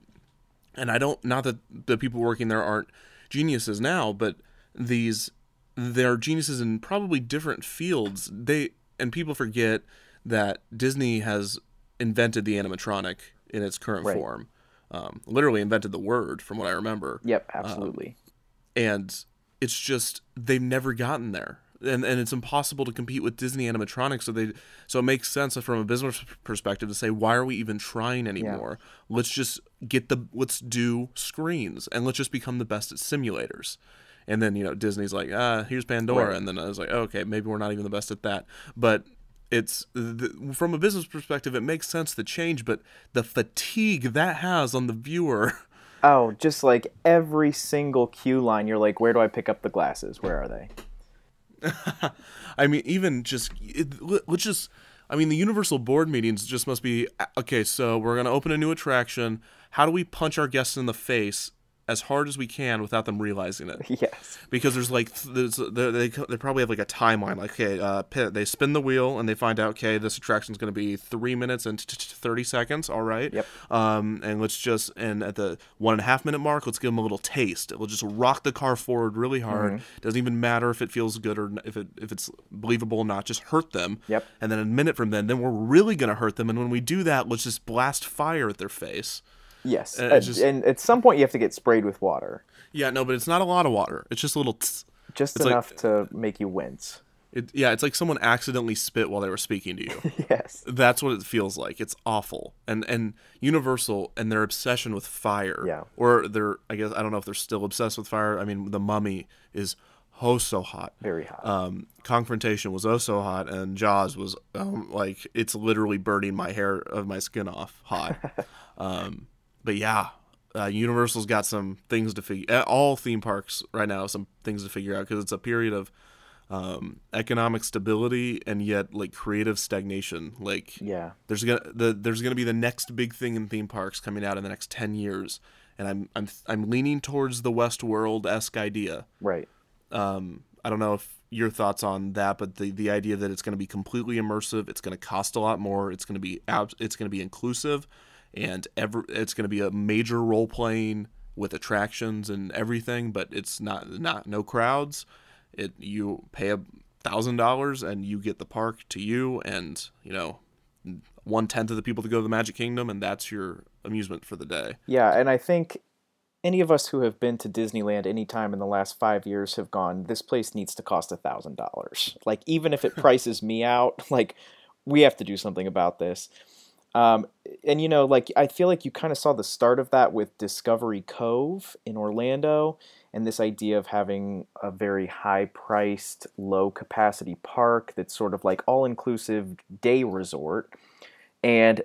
Speaker 8: And I don't, not that the people working there aren't geniuses now, but these, they're geniuses in probably different fields. They, and people forget that Disney has invented the animatronic in its current
Speaker 9: Right.
Speaker 8: form. Um, literally invented the word, from what I remember
Speaker 9: Yep, absolutely.
Speaker 8: and it's just they've never gotten there and and it's impossible to compete with Disney animatronics so they so it makes sense from a business perspective to say why are we even trying anymore let's just get the let's do screens and let's just become the best at simulators and then you know Disney's like ah here's Pandora
Speaker 9: Right.
Speaker 8: and then I was like okay maybe we're not even the best at that but it's the, from a business perspective it makes sense to change but the fatigue that has on the viewer
Speaker 9: Oh, just like every single cue line, you're like, where do I pick up the glasses? Where are they?
Speaker 8: I mean, even just it, let- let's just. I mean, the Universal board meetings just must be okay. So we're gonna open a new attraction. How do we punch our guests in the face as hard as we can without them realizing it.
Speaker 9: Yes.
Speaker 8: Because there's like there's, they they they probably have like a timeline. Like okay, uh, they spin the wheel and they find out okay this attraction's going to be three minutes and t- t- thirty seconds. All right.
Speaker 9: Yep.
Speaker 8: Um, and let's just and at the one and a half minute mark, let's give them a little taste. It will just rock the car forward really hard.
Speaker 9: Mm-hmm.
Speaker 8: Doesn't even matter if it feels good or if it if it's believable or not. Just hurt them.
Speaker 9: Yep.
Speaker 8: And then a minute from then, then we're really going to hurt them. And when we do that, let's just blast fire at their face.
Speaker 9: Yes.
Speaker 8: Uh,
Speaker 9: and,
Speaker 8: it's just-
Speaker 9: and at some point you have to get sprayed with water,
Speaker 8: Yeah, no, but it's not a lot of water. It's just a little. Tss.
Speaker 9: just
Speaker 8: It's like-
Speaker 9: enough to make you wince.
Speaker 8: It, yeah, it's like someone accidentally spit while they were speaking to you.
Speaker 9: Yes.
Speaker 8: That's what it feels like. It's awful. And and Universal and their obsession with fire.
Speaker 9: Yeah.
Speaker 8: Or they're I guess I don't know if they're still obsessed with fire. I mean, the Mummy is oh so hot.
Speaker 9: Very hot.
Speaker 8: Um, Kongfrontation was oh so hot, and Jaws was um, like it's literally burning my hair of my skin off hot. um, but yeah, uh, Universal's got some things to figure. All theme parks right now have some things to figure out because it's a period of um, economic stability and yet like creative stagnation. Like
Speaker 9: Yeah.
Speaker 8: there's gonna the there's gonna be the next big thing in theme parks coming out in the next ten years, and I'm I'm I'm leaning towards the Westworld esque idea.
Speaker 9: Right.
Speaker 8: Um, I don't know if your thoughts on that, but the the idea that it's going to be completely immersive, it's going to cost a lot more, it's going to be ab- it's going to be inclusive, and ever it's going to be a major role playing with attractions and everything, but it's not not no crowds. It you pay a thousand dollars and you get the park to you, and you know one tenth of the people to go to the Magic Kingdom, and that's your amusement for the day.
Speaker 9: Yeah, and I think any of us who have been to Disneyland any time in the last five years have gone, this place needs to cost a thousand dollars. Like even if it prices me out, like we have to do something about this. Um, and you know, like I feel like you kind of saw the start of that with Discovery Cove in Orlando, and this idea of having a very high-priced, low-capacity park that's sort of like all-inclusive day resort. And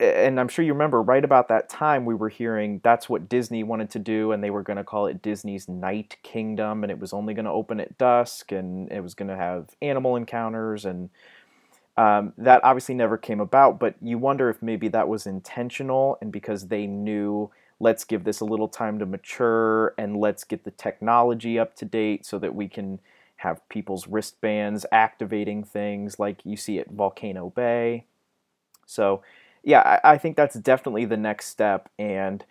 Speaker 9: and I'm sure you remember right about that time we were hearing that's what Disney wanted to do and they were going to call it Disney's Night Kingdom and it was only going to open at dusk and it was going to have animal encounters and um, that obviously never came about but you wonder if maybe that was intentional and because they knew let's give this a little time to mature and let's get the technology up to date so that we can have people's wristbands activating things like you see at Volcano Bay so yeah, I, I think that's definitely the next step. And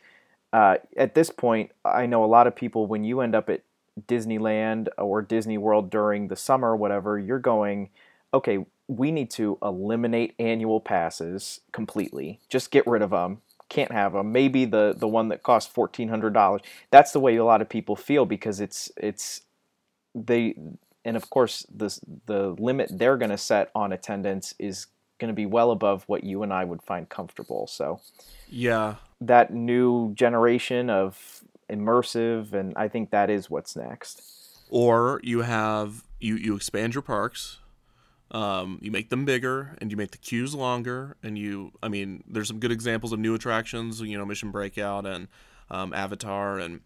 Speaker 9: uh, at this point, I know a lot of people, when you end up at Disneyland or Disney World during the summer whatever, you're going, okay, we need to eliminate annual passes completely. Just get rid of them. Can't have them. Maybe the the one that costs fourteen hundred dollars. That's the way a lot of people feel because it's it's they and of course the the limit they're going to set on attendance is going to be well above what you and I would find comfortable. So
Speaker 8: Yeah,
Speaker 9: that new generation of immersive, and I think that is what's next.
Speaker 8: or you have you you expand your parks um, you make them bigger and you make the queues longer and you i mean there's some good examples of new attractions you know mission breakout and um, avatar and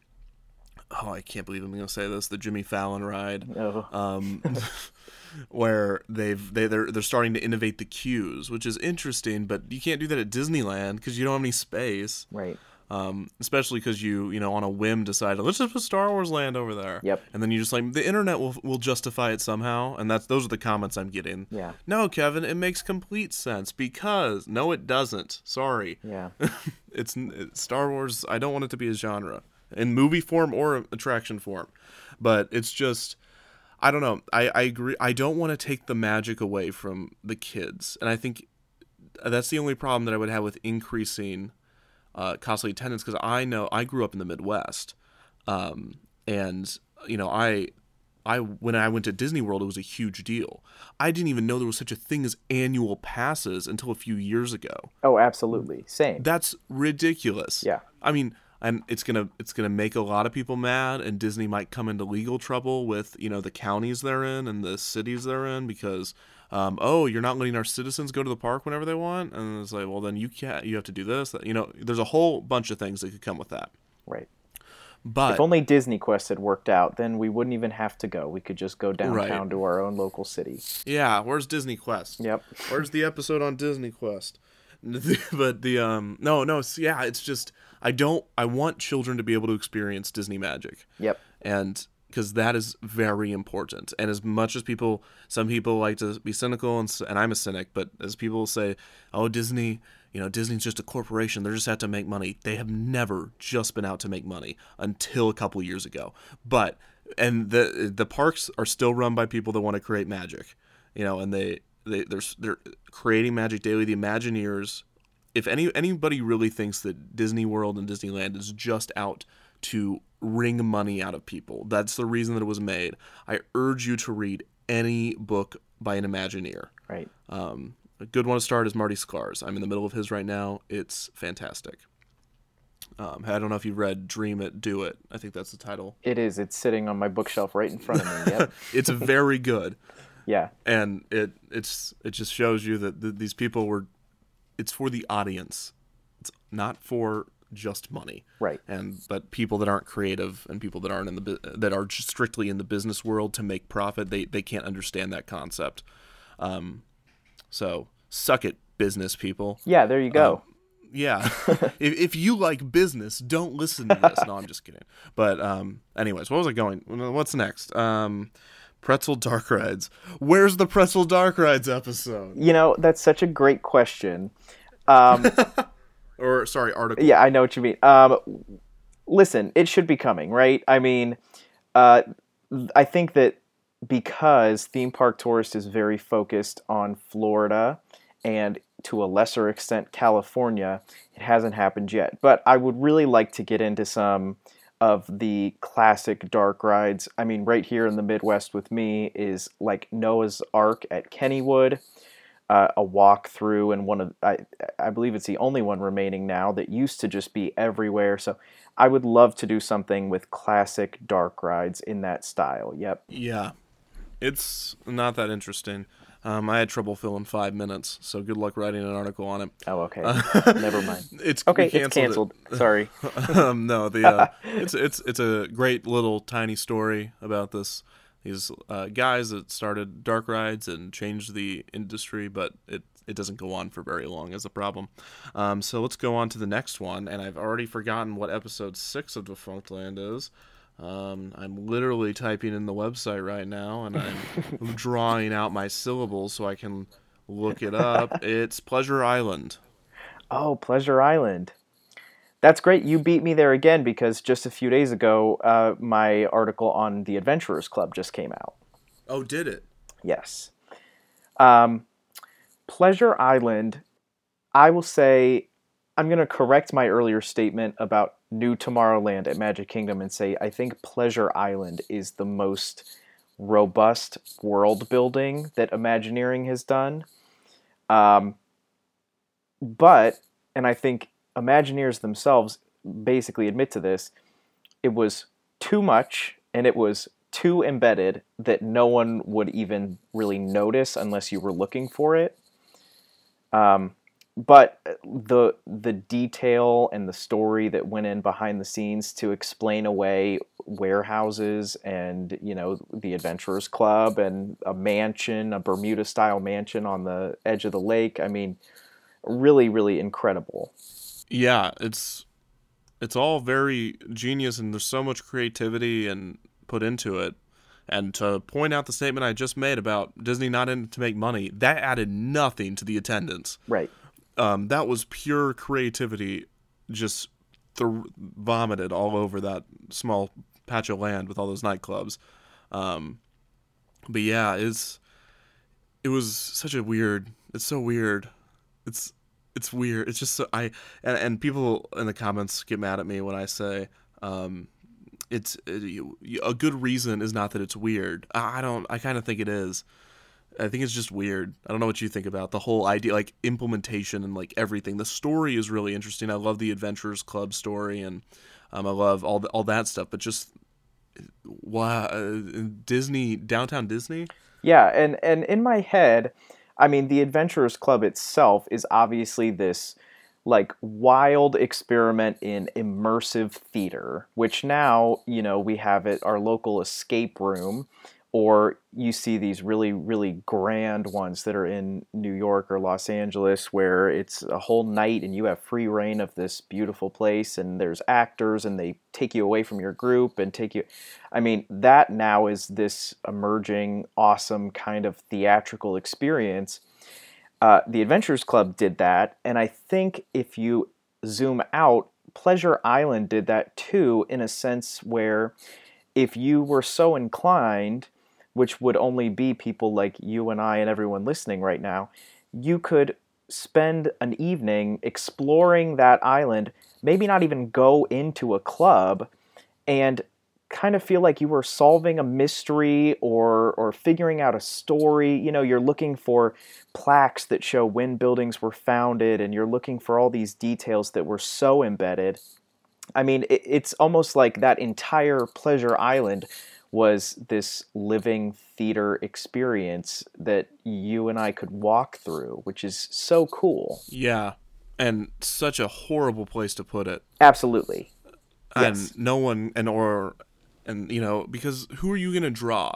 Speaker 8: oh i can't believe i'm going to say this the jimmy fallon ride
Speaker 9: Oh.
Speaker 8: um, where they've they, they're they're starting to innovate the queues which is interesting but you can't do that at disneyland because you don't have any space
Speaker 9: Right.
Speaker 8: Um, especially because you you know on a whim decided let's just put Star Wars Land over there.
Speaker 9: Yep.
Speaker 8: And then you just like the internet will will justify it somehow, and that's those are the comments I'm getting.
Speaker 9: Yeah.
Speaker 8: No, Kevin, it makes complete sense because no, it doesn't. Sorry.
Speaker 9: Yeah.
Speaker 8: it's, it's Star Wars. I don't want it to be a genre in movie form or attraction form, but it's just. I don't know. I, I agree. I don't want to take the magic away from the kids, and I think that's the only problem that I would have with increasing uh, costly attendance because I know I grew up in the Midwest, um, and you know I, I when I went to Disney World it was a huge deal. I didn't even know there was such a thing as annual passes until a few years ago.
Speaker 9: Oh, absolutely. Same.
Speaker 8: That's ridiculous.
Speaker 9: Yeah.
Speaker 8: I mean, and it's gonna it's gonna make a lot of people mad, and Disney might come into legal trouble with you know the counties they're in and the cities they're in because. Um, oh, you're not letting our citizens go to the park whenever they want, and it's like, well, then you can't. You have to do this. That you know, there's a whole bunch of things that could come with that.
Speaker 9: right.
Speaker 8: But
Speaker 9: If only Disney Quest had worked out, then we wouldn't even have to go. We could just go downtown
Speaker 8: Right.
Speaker 9: to our own local city.
Speaker 8: yeah, where's Disney Quest?
Speaker 9: Yep.
Speaker 8: Where's the episode on Disney Quest? but the um no no it's, yeah it's just I don't. I want children to be able to experience Disney magic.
Speaker 9: Yep.
Speaker 8: and because that is very important. And as much as people, some people like to be cynical, and, and I'm a cynic, but as people say, oh, Disney, you know, Disney's just a corporation. They're just out to make money. They have never just been out to make money until a couple years ago. But and the the parks are still run by people that want to create magic, you know, and they they they're they're creating magic daily. The Imagineers if any anybody really thinks that Disney World and Disneyland is just out to wring money out of people, that's the reason that it was made. I urge you to read any book by an Imagineer.
Speaker 9: Right.
Speaker 8: Um, a good one to start is Marty Sklar's. I'm in the middle of his right now. It's fantastic. Um, I don't know if you've read Dream It, Do It. I think that's the title.
Speaker 9: It is. It's sitting on my bookshelf right in front of me. Yep.
Speaker 8: It's very good.
Speaker 9: yeah.
Speaker 8: and it it's it just shows you that th- these people were it's for the audience it's not for just money
Speaker 9: Right.
Speaker 8: and but people that aren't creative and people that aren't in the that are just strictly in the business world to make profit they they can't understand that concept um so suck it business people
Speaker 9: Yeah. There you go.
Speaker 8: yeah if, if you like business don't listen to this no i'm just kidding but um anyways what was i going what's next um pretzel dark rides where's the pretzel dark rides episode
Speaker 9: you know, that's such a great question. Um,
Speaker 8: or sorry article
Speaker 9: yeah, I know what you mean. Um, listen, it should be coming, right? I mean, uh, I think that because theme park tourist is very focused on Florida and to a lesser extent California, it hasn't happened yet. But I would really like to get into some of the classic dark rides. I mean, right here in the Midwest with me is like Noah's Ark at Kennywood. Uh, a walk through and one of I, I believe it's the only one remaining now that used to just be everywhere. So i would love to do something with classic dark rides in that style. Yep.
Speaker 8: Yeah. It's not that interesting. Um, I had trouble filling five minutes, so good luck writing an article on it.
Speaker 9: oh okay. Never mind.
Speaker 8: It's
Speaker 9: okay
Speaker 8: we
Speaker 9: it's
Speaker 8: canceled it.
Speaker 9: sorry.
Speaker 8: Um, no, the uh, it's it's it's a great little tiny story about this these uh, guys that started dark rides and changed the industry, but it it doesn't go on for very long as a problem. Um, so let's go on to the next one, and I've already forgotten what episode six of Defunctland is. Um, I'm literally typing in the website right now, and I'm drawing out my syllables so I can look it up. It's Pleasure Island.
Speaker 9: oh pleasure island that's great you beat me there again because just a few days ago uh, my article on the adventurers club just came out
Speaker 8: Oh, did it?
Speaker 9: Yes. Um, Pleasure Island, I will say, I'm going to correct my earlier statement about New Tomorrowland at Magic Kingdom and say I think Pleasure Island is the most robust world building that Imagineering has done. Um, but, and I think Imagineers themselves basically admit to this, it was too much and it was too embedded that no one would even really notice unless you were looking for it. Um, but the the detail and the story that went in behind the scenes to explain away warehouses and you know the adventurers club and a mansion a bermuda style mansion on the edge of the lake i mean really really incredible
Speaker 8: yeah it's it's all very genius and there's so much creativity and put into it. And to point out the statement i just made about disney not in to make money that added nothing to the attendance.
Speaker 9: Right.
Speaker 8: Um, that was pure creativity just th- vomited all over that small patch of land with all those nightclubs. Um, but yeah it's it was such a weird it's so weird. It's it's weird. It's just so i and, and people in the comments get mad at me when i say um it's a good reason is not that it's weird. I I don't i kind of think it is. I think it's just weird. I don't know what you think about the whole idea like implementation and like everything. The story is really interesting. I love the adventurers club story and um, i love all the, all that stuff but just wow uh, disney downtown disney?
Speaker 9: Yeah, and and in my head, I mean, the Adventurers Club itself is obviously this like wild experiment in immersive theater, which now, you know, we have at our local escape room or you see these really really grand ones that are in New York or Los Angeles where it's a whole night and you have free reign of this beautiful place and there's actors and they take you away from your group and take you I mean that now is this emerging awesome kind of theatrical experience. Uh, the Adventures Club did that and I think if you zoom out Pleasure Island did that too in a sense where if you were so inclined which would only be people like you and I and everyone listening right now, you could spend an evening exploring that island, maybe not even go into a club, and kind of feel like you were solving a mystery or or figuring out a story. You know, you're looking for plaques that show when buildings were founded, and you're looking for all these details that were so embedded. I mean, it, it's almost like that entire Pleasure Island was this living theater experience that you and I could walk through, which is so cool.
Speaker 8: Yeah. And such a horrible place to put it.
Speaker 9: Absolutely.
Speaker 8: And
Speaker 9: Yes.
Speaker 8: no one and or and you know, because who are you going to draw?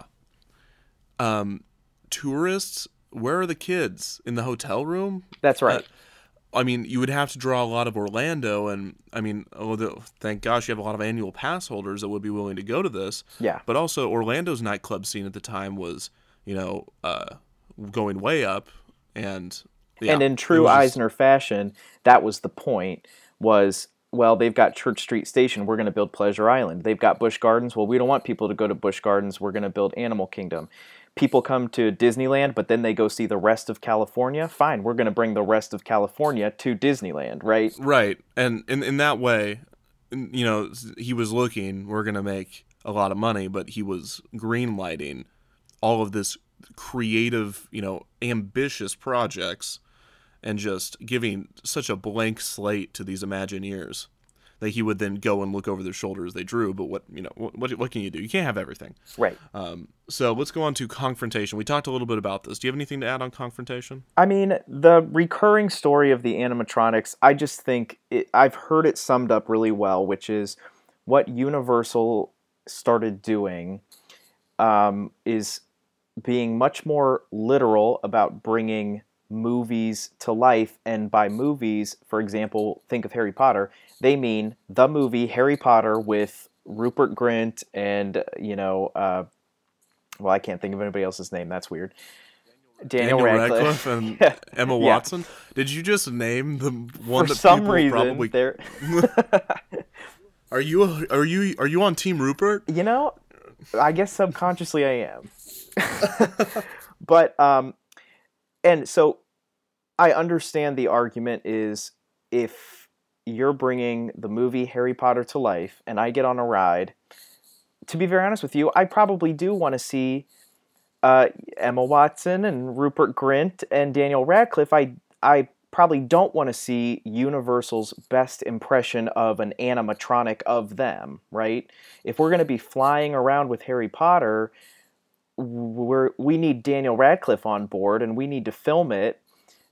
Speaker 8: Um tourists? Where are the kids in the hotel room?
Speaker 9: That's right.
Speaker 8: Uh, I mean, you would have to draw a lot of Orlando, and I mean, although thank gosh you have a lot of annual pass holders that would be willing to go to this.
Speaker 9: Yeah.
Speaker 8: But also, Orlando's nightclub scene at the time was, you know, uh, going way up, and yeah,
Speaker 9: and in true
Speaker 8: was
Speaker 9: Eisner fashion, that was the point. Was well, they've got Church Street Station. We're going to build Pleasure Island. They've got Busch Gardens. Well, we don't want people to go to Busch Gardens. We're going to build Animal Kingdom. People come to Disneyland, but then they go see the rest of California. Fine, we're going to bring the rest of California to Disneyland, right?
Speaker 8: right, and in in that way, you know, he was looking. We're gonna make a lot of money, but he was green lighting all of this creative, you know, ambitious projects and just giving such a blank slate to these Imagineers that he would then go and look over their shoulder as they drew. But what you know, what what, what can you do? You can't have everything.
Speaker 9: Right.
Speaker 8: Um, so let's go on to Kongfrontation. We talked a little bit about this. Do you have anything to add on Kongfrontation?
Speaker 9: I mean, the recurring story of the animatronics, I just think it, I've heard it summed up really well, which is what Universal started doing um, is being much more literal about bringing movies to life. And by movies, for example, think of Harry Potter, they mean the movie Harry Potter with Rupert Grint and, you know, uh, well, I can't think of anybody else's name. That's weird. Daniel, Radcliffe.
Speaker 8: and
Speaker 9: Yeah.
Speaker 8: Emma
Speaker 9: Yeah.
Speaker 8: Watson. Did you just name the one
Speaker 9: For
Speaker 8: that
Speaker 9: some
Speaker 8: people
Speaker 9: reason,
Speaker 8: probably
Speaker 9: they're
Speaker 8: are you are you are you on Team Rupert?
Speaker 9: you know, I guess subconsciously I am. but um, and so I understand the argument is if you're bringing the movie Harry Potter to life, and I get on a ride. To be very honest with you, I probably do want to see uh, Emma Watson and Rupert Grint and Daniel Radcliffe. I I probably don't want to see Universal's best impression of an animatronic of them, right? If we're going to be flying around with Harry Potter, we're we need Daniel Radcliffe on board and we need to film it.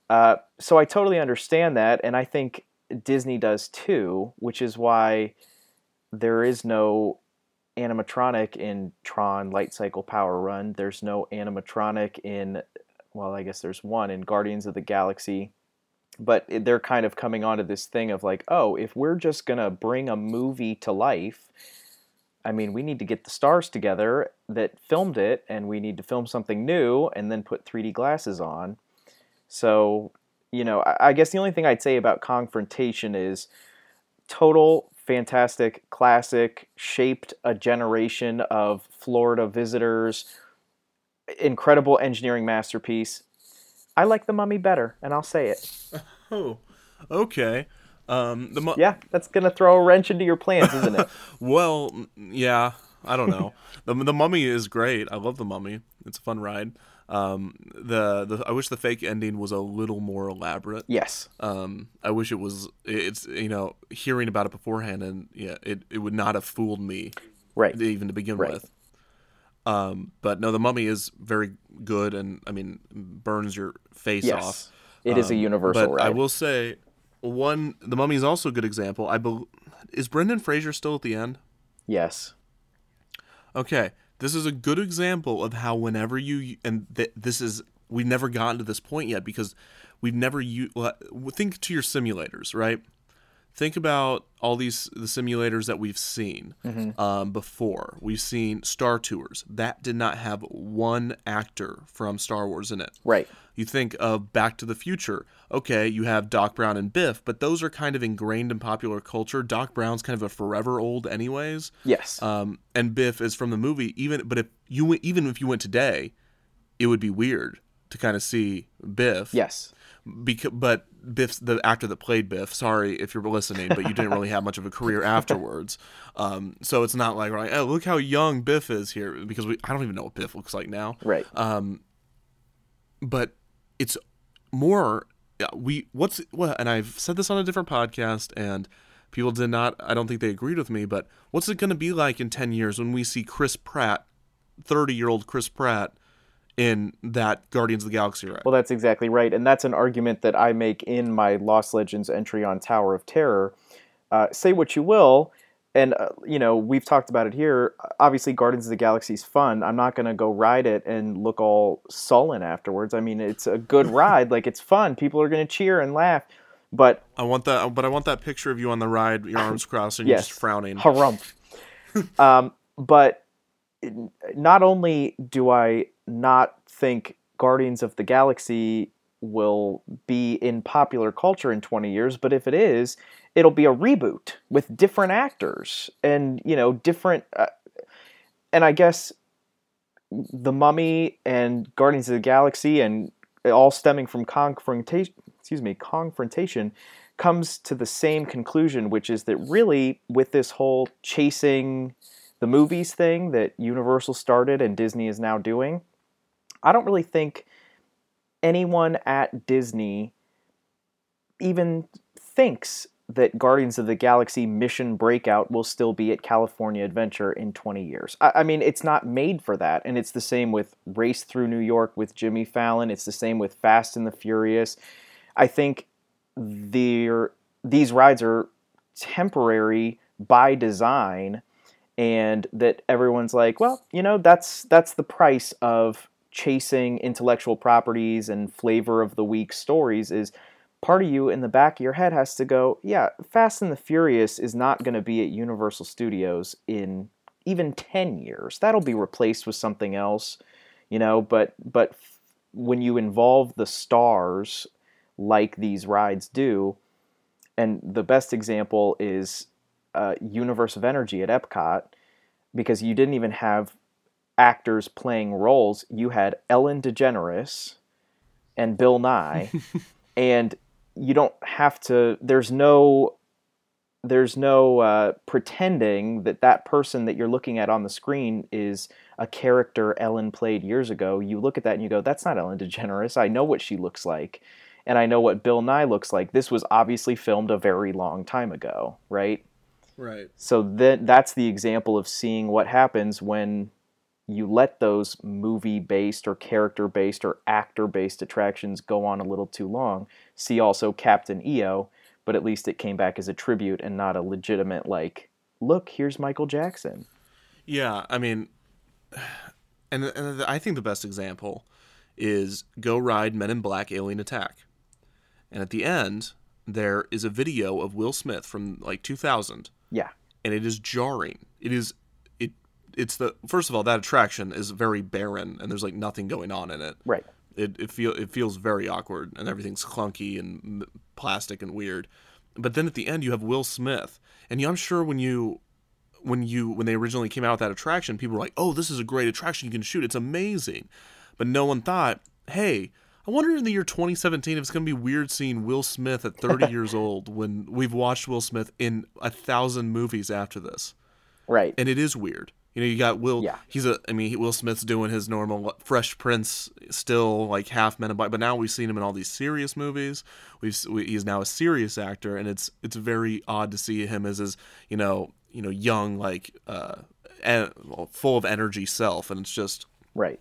Speaker 9: Uh, so I totally understand that, and I think Disney does too, which is why there is no animatronic in Tron Light Cycle Power Run. There's no animatronic in, well, I guess there's one in Guardians of the Galaxy. But they're kind of coming onto this thing of like, oh, if we're just going to bring a movie to life, I mean, we need to get the stars together that filmed it, and we need to film something new and then put 3D glasses on. So, you know, I, I guess the only thing I'd say about Kongfrontation is total fantastic classic shaped a generation of florida visitors incredible engineering masterpiece i like the mummy better and i'll say it
Speaker 8: Oh, okay. Um, the mu-
Speaker 9: yeah that's gonna throw a wrench into your plans isn't it
Speaker 8: well, yeah. I don't know. the The Mummy is great. I love the Mummy. It's a fun ride. Um, the the I wish the fake ending was a little more elaborate.
Speaker 9: yes
Speaker 8: Um, I wish it was. It's you know hearing about it beforehand and yeah, it, it would not have fooled me
Speaker 9: right
Speaker 8: even to begin
Speaker 9: Right.
Speaker 8: with. Um, but no, the Mummy is very good and I mean burns your face
Speaker 9: yes
Speaker 8: off.
Speaker 9: it is a
Speaker 8: Um,
Speaker 9: universal
Speaker 8: but
Speaker 9: ride
Speaker 8: I will say, one the Mummy is also a good example. I bel is Brendan Fraser still at the end?
Speaker 9: yes
Speaker 8: Okay, this is a good example of how whenever you and th- this is we've never gotten to this point yet because we've never you think to your simulators, right? Think about all these the simulators that we've seen um, before. We've seen Star Tours that did not have one actor from Star Wars in it.
Speaker 9: Right.
Speaker 8: You think of Back to the Future. Okay, you have Doc Brown and Biff, but those are kind of ingrained in popular culture. Doc Brown's kind of a forever old, anyways.
Speaker 9: Yes.
Speaker 8: Um, and Biff is from the movie. Even, but if you even if you went today, it would be weird to kind of see Biff.
Speaker 9: yes.
Speaker 8: Because, but Biff's the actor that played Biff. Sorry if you're listening, but you didn't really have much of a career afterwards. Um, so it's not like, right, oh, look how young Biff is here because we I don't even know what Biff looks like now
Speaker 9: Right.
Speaker 8: Um, but it's more we what's well, and I've said this on a different podcast and people did not I don't think they agreed with me but what's it going to be like in 10 years when we see Chris Pratt 30-year-old Chris Pratt in that Guardians of the Galaxy ride
Speaker 9: Well, that's exactly right, and that's an argument that I make in my Lost Legends entry on Tower of Terror. Uh, say what you will, and uh, you know we've talked about it here. Obviously, Guardians of the Galaxy is fun. I'm not going to go ride it and look all sullen afterwards. I mean, it's a good ride. Like it's fun. People are going to cheer and laugh. But
Speaker 8: I want that but I want that picture of you on the ride your arms crossed and
Speaker 9: yes,
Speaker 8: you're just frowning
Speaker 9: Harumph. um, but not only do I not think Guardians of the Galaxy will be in popular culture in 20 years, but if it is, it'll be a reboot with different actors and, you know, different. Uh, and I guess The Mummy and Guardians of the Galaxy and all stemming from Kongfrontation, excuse me, Kongfrontation comes to the same conclusion, which is that really, with this whole chasing the movies thing that Universal started and Disney is now doing, I don't really think anyone at Disney even thinks that Guardians of the Galaxy Mission Breakout will still be at California Adventure in 20 years. I, I mean, it's not made for that. And it's the same with Race Through New York with Jimmy Fallon, it's the same with Fast and the Furious. I think these rides are temporary by design and that everyone's like well you know that's that's the price of chasing intellectual properties and flavor of the week stories is part of you in the back of your head has to go yeah fast and the furious is not going to be at universal studios in even 10 years. That'll be replaced with something else you know but but when you involve the stars like these rides do and the best example is uh, Universe of Energy at Epcot, because you didn't even have actors playing roles. You had Ellen DeGeneres and Bill Nye, and you don't have to. There's no. There's no uh, pretending that that person that you're looking at on the screen is a character Ellen played years ago. You look at that and you go, "That's not Ellen DeGeneres. I know what she looks like." and I know what Bill Nye looks like. This was obviously filmed a very long time ago, right?
Speaker 8: Right
Speaker 9: So that that's the example of seeing what happens when you let those movie-based or character-based or actor-based attractions go on a little too long. See also Captain EO, but at least it came back as a tribute and not a legitimate like, look, here's Michael Jackson.
Speaker 8: Yeah, I mean, and and I think the best example is Go Ride Men in Black Alien Attack, and at the end there is a video of Will Smith from like 2000,
Speaker 9: Yeah.
Speaker 8: and it is jarring. It is it it's the first of all that attraction is very barren and there's like nothing going on in it.
Speaker 9: Right.
Speaker 8: It it feel it feels very awkward and everything's clunky and plastic and weird. But then at the end you have Will Smith, and I'm sure when you when you when they originally came out with that attraction, people were like, "Oh, this is a great attraction you can shoot. It's amazing." But no one thought, "Hey, I wonder in the year 2017 if it's going to be weird seeing Will Smith at 30 years old when we've watched Will Smith in a thousand movies after this."
Speaker 9: Right.
Speaker 8: and it is weird. You know, you got Will.
Speaker 9: Yeah.
Speaker 8: He's a. I mean, Will Smith's doing his normal Fresh Prince, still like half Men in Black, but now we've seen him in all these serious movies. We've we, he's now a serious actor, and it's it's very odd to see him as his you know you know young like uh en- well, full of energy self, and it's just
Speaker 9: right.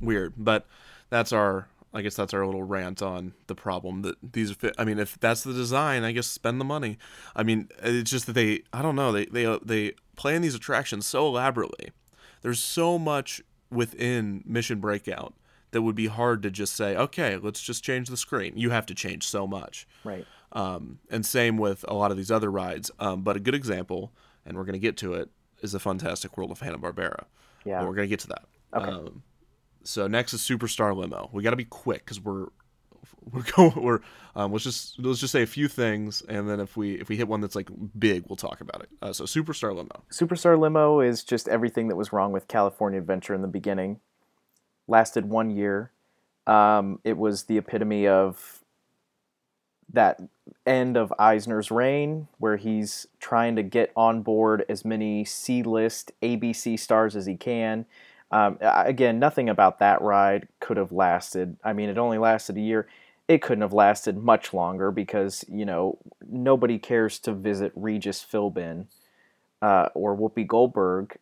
Speaker 8: weird. But that's our. I guess that's our little rant on the problem that these. are fit- I mean, if that's the design, I guess spend the money. I mean, it's just that they. I don't know. They they they plan these attractions so elaborately. there's so much within Mission Breakout that would be hard to just say, okay, let's just change the screen. You have to change so much.
Speaker 9: Right.
Speaker 8: Um, and same with a lot of these other rides. Um, but a good example, and we're going to get to it, is the Fantastic World of Hanna Barbera.
Speaker 9: Yeah.
Speaker 8: we're going to get to that.
Speaker 9: Okay.
Speaker 8: Um, so next is Superstar Limo. We got to be quick because we're we're going. We're um, let's just let's just say a few things, and then if we if we hit one that's like big, we'll talk about it. Uh, so Superstar Limo.
Speaker 9: Superstar Limo is just everything that was wrong with California Adventure in the beginning. Lasted one year. Um, it was the epitome of that end of Eisner's reign, where he's trying to get on board as many C list ABC stars as he can. Um, again, nothing about that ride could have lasted. I mean, it only lasted a year. It couldn't have lasted much longer because, you know, nobody cares to visit Regis Philbin uh, or Whoopi Goldberg,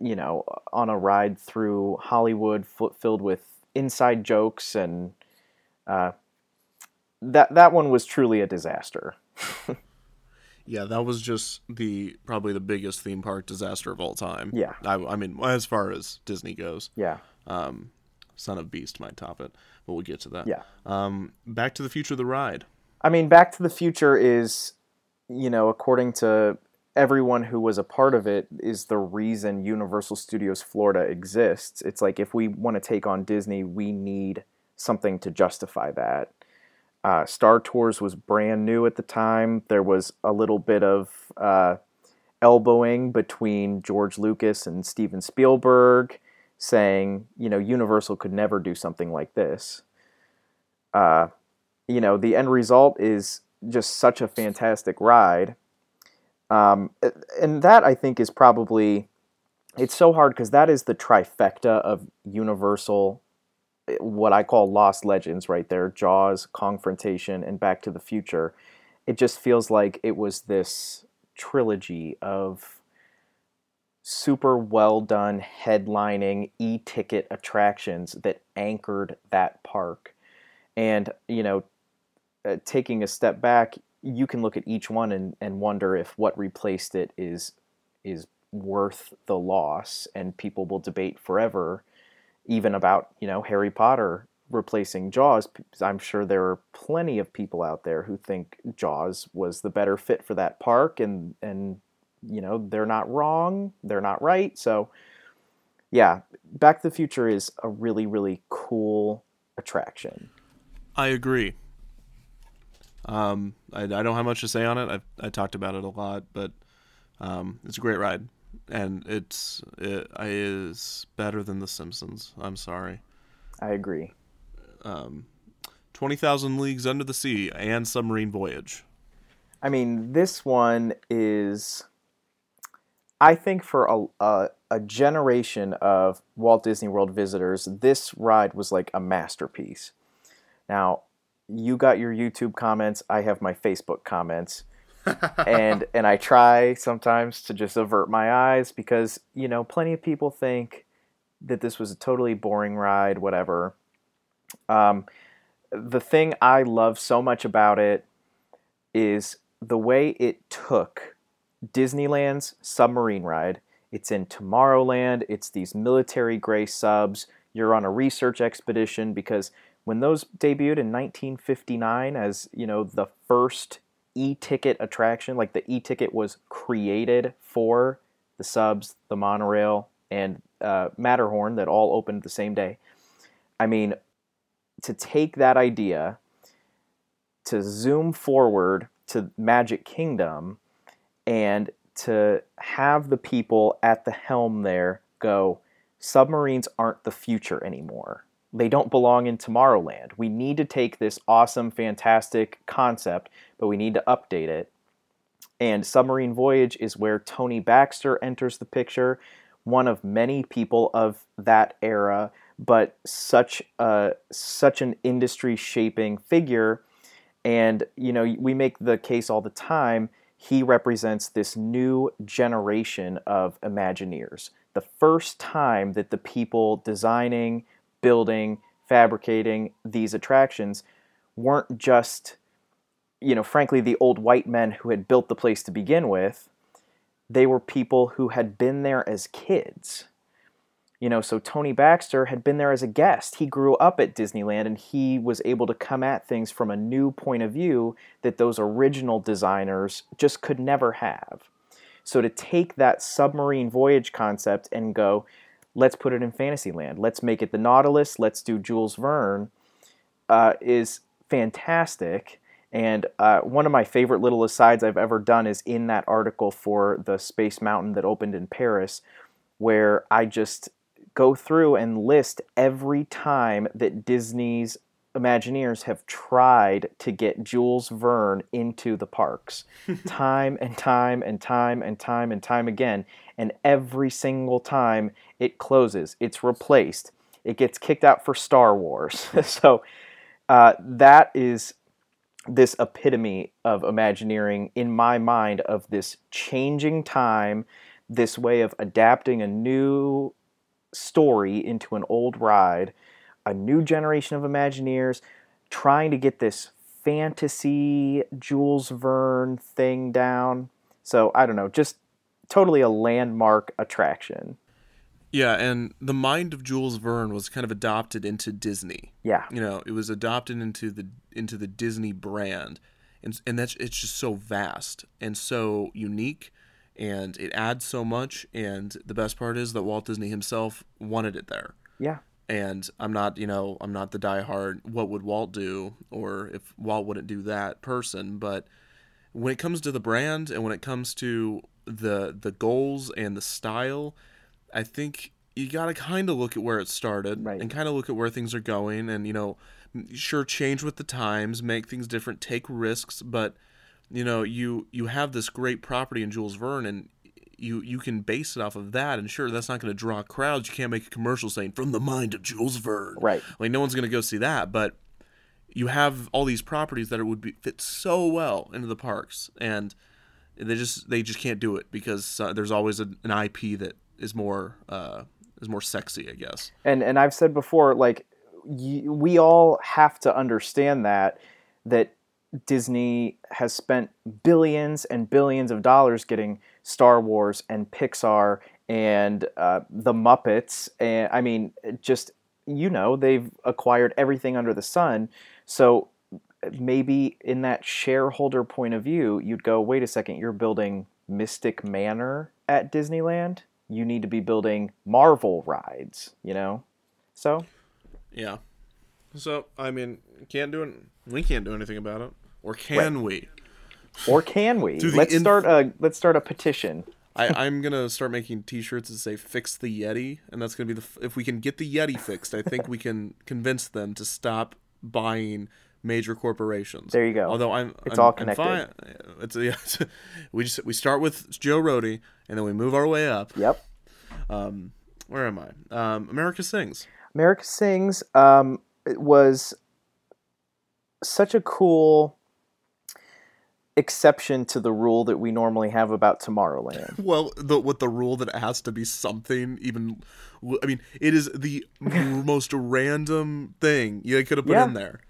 Speaker 9: you know, on a ride through Hollywood f- filled with inside jokes and uh, that that one was truly a disaster.
Speaker 8: Yeah, that was just the probably the biggest theme park disaster of all time.
Speaker 9: Yeah.
Speaker 8: I, I mean, as far as Disney goes,
Speaker 9: Yeah.
Speaker 8: um, Son of Beast might top it, but we'll get to that.
Speaker 9: Yeah.
Speaker 8: Um, Back to the Future, the ride.
Speaker 9: I mean, Back to the Future is, you know, according to everyone who was a part of it, is the reason Universal Studios Florida exists. It's like if we want to take on Disney, we need something to justify that. Uh, Star Tours was brand new at the time. There was a little bit of uh, elbowing between George Lucas and Steven Spielberg, saying, you know, Universal could never do something like this. Uh, you know, the end result is just such a fantastic ride. Um, and that I think is probably, it's so hard because that is the trifecta of Universal what I call lost legends right there Jaws, Kongfrontation, and Back to the Future. It just feels like it was this trilogy of super well done headlining e ticket attractions that anchored that park. And, you know, uh, taking a step back, you can look at each one and, and wonder if what replaced it is is worth the loss and people will debate forever even about you know Harry Potter replacing Jaws. I'm sure there are plenty of people out there who think Jaws was the better fit for that park, and and you know they're not wrong, they're not right. So yeah, Back to the Future is a really really cool attraction.
Speaker 8: I agree. Um, I, I don't have much to say on it. I I talked about it a lot, but um, it's a great ride, and it's it is better than The Simpsons. I'm sorry.
Speaker 9: I agree.
Speaker 8: Um, Twenty Thousand Leagues Under the Sea and Submarine Voyage.
Speaker 9: I mean, this one is, I think, for a, a, a generation of Walt Disney World visitors, this ride was like a masterpiece. Now, you got your YouTube comments, I have my Facebook comments. And and I try sometimes to just avert my eyes because, you know, plenty of people think that this was a totally boring ride, whatever. Um, the thing I love so much about it is the way it took Disneyland's submarine ride. It's in Tomorrowland. It's these military gray subs. You're on a research expedition because when those debuted in 1959 as you know the first e-ticket attraction, like the e-ticket was created for the subs, the monorail, and uh, Matterhorn that all opened the same day. I mean, to take that idea to zoom forward to Magic Kingdom and to have the people at the helm there go, submarines aren't the future anymore. They don't belong in Tomorrowland. We need to take this awesome, fantastic concept, but we need to update it. And Submarine Voyage is where Tony Baxter enters the picture, one of many people of that era, but such a such an industry shaping figure and, you know, we make the case all the time. He represents this new generation of Imagineers. The first time that the people designing, building, fabricating these attractions weren't just, you know, frankly, the old white men who had built the place to begin with. They were people who had been there as kids. You know, so Tony Baxter had been there as a guest. He grew up at Disneyland and he was able to come at things from a new point of view that those original designers just could never have. So to take that submarine voyage concept and go, let's put it in Fantasyland, let's make it the Nautilus, let's do Jules Verne, uh, is fantastic. And uh, one of my favorite little asides I've ever done is in that article for the Space Mountain that opened in Paris, where I just go through and list every time that Disney's Imagineers have tried to get Jules Verne into the parks. time and time and time and time and time again. And every single time it closes, it's replaced. It gets kicked out for Star Wars. so uh, that is this epitome of Imagineering in my mind of this changing time, this way of adapting a new story into an old ride, a new generation of Imagineers trying to get this fantasy Jules Verne thing down. So I don't know, just totally a landmark attraction.
Speaker 8: Yeah, and the mind of Jules Verne was kind of adopted into Disney.
Speaker 9: Yeah.
Speaker 8: You know, it was adopted into the into the Disney brand. And and that's it's just so vast and so unique and it adds so much and the best part is that Walt Disney himself wanted it there.
Speaker 9: Yeah.
Speaker 8: And I'm not, you know, I'm not the diehard what would Walt do or if Walt wouldn't do that person, but when it comes to the brand and when it comes to the the goals and the style, I think you got to kind of look at where it started
Speaker 9: Right.
Speaker 8: and kind of look at where things are going and you know sure change with the times make things different take risks but you know you you have this great property in Jules Verne and you you can base it off of that and sure that's not going to draw crowds you can't make a commercial saying from the mind of Jules Verne
Speaker 9: Right.
Speaker 8: like no one's going to go see that but you have all these properties that it would be fit so well into the parks and they just they just can't do it because uh, there's always a, an IP that is more uh, is more sexy I guess
Speaker 9: and and I've said before, like y- we all have to understand that that Disney has spent billions and billions of dollars getting Star Wars and Pixar and uh, the Muppets, and I mean, just you know, they've acquired everything under the sun. So maybe in that shareholder point of view, you'd go, wait a second, you're building Mystic Manor at Disneyland. You need to be building Marvel rides, you know? So,
Speaker 8: yeah so I mean can't do it we can't do anything about it or can we
Speaker 9: or can we? Let's
Speaker 8: inf-
Speaker 9: start a let's start a petition.
Speaker 8: I, I'm gonna start making T-shirts that say "Fix the Yeti," and that's gonna be the. f- If we can get the Yeti fixed, I think we can convince them to stop buying major corporations.
Speaker 9: There you go.
Speaker 8: Although I'm,
Speaker 9: It's
Speaker 8: I'm-
Speaker 9: all
Speaker 8: I'm
Speaker 9: connected.
Speaker 8: fine- It's yeah, we just we start with Joe Rohde, and then we move our way up.
Speaker 9: Yep.
Speaker 8: Um, where am I? Um, America Sings.
Speaker 9: America Sings um, it was such a cool exception to the rule that we normally have about Tomorrowland.
Speaker 8: Well, the with the rule that it has to be something even. I mean, it is the most random thing you could have put
Speaker 9: Yeah.
Speaker 8: in there.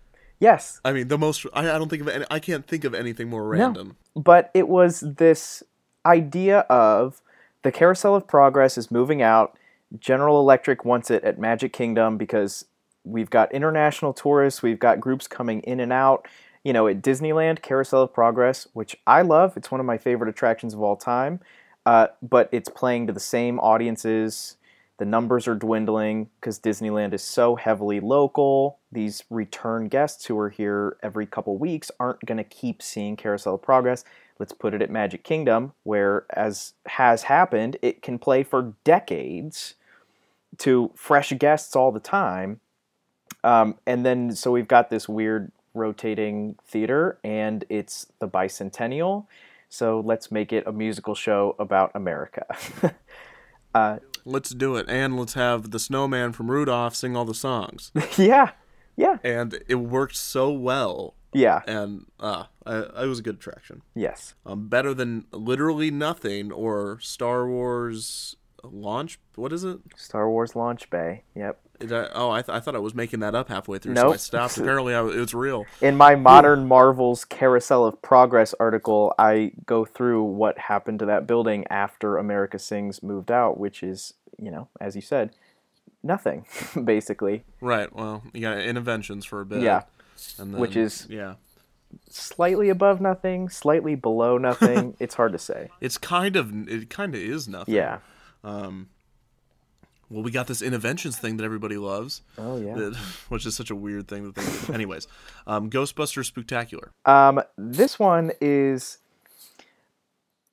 Speaker 9: Yes,
Speaker 8: I mean, the most. I, I don't think of any. I can't think of anything more random.
Speaker 9: but it was this idea of the carousel of progress is moving out general electric wants it at magic kingdom because we've got international tourists we've got groups coming in and out you know at disneyland carousel of progress which i love it's one of my favorite attractions of all time uh, but it's playing to the same audiences the numbers are dwindling because disneyland is so heavily local. These return guests who are here every couple weeks aren't going to keep seeing carousel of progress. Let's put it at magic kingdom where as has happened it can play for decades to fresh guests all the time. Um, and then so we've got this weird rotating theater and it's the bicentennial. So let's make it a musical show about america
Speaker 8: Let's do it, and let's have the snowman from Rudolph sing all the songs.
Speaker 9: yeah yeah
Speaker 8: and it worked so well,
Speaker 9: yeah
Speaker 8: and uh, I, it was a good attraction.
Speaker 9: yes
Speaker 8: Um, better than literally nothing or Star Wars launch. What is it?
Speaker 9: star wars launch bay yep
Speaker 8: That- oh, I, th- I thought I was making that up halfway through, so I stopped. Apparently, I, it was real.
Speaker 9: in my modern marvels carousel of progress article i go through what happened to that building after america sings moved out which is you know as you said nothing, basically.
Speaker 8: Right. Well, you got Innoventions for a bit.
Speaker 9: Yeah.
Speaker 8: And
Speaker 9: Which is-
Speaker 8: yeah.
Speaker 9: Slightly above nothing, slightly below nothing. it's hard to say.
Speaker 8: It's kind of it kind of is nothing.
Speaker 9: Yeah.
Speaker 8: Um, Well, we got this Innoventions thing that everybody loves.
Speaker 9: Oh yeah.
Speaker 8: that- which is such a weird thing to think. of. Anyways, um, Ghostbusters Spooktacular.
Speaker 9: Um, this one is.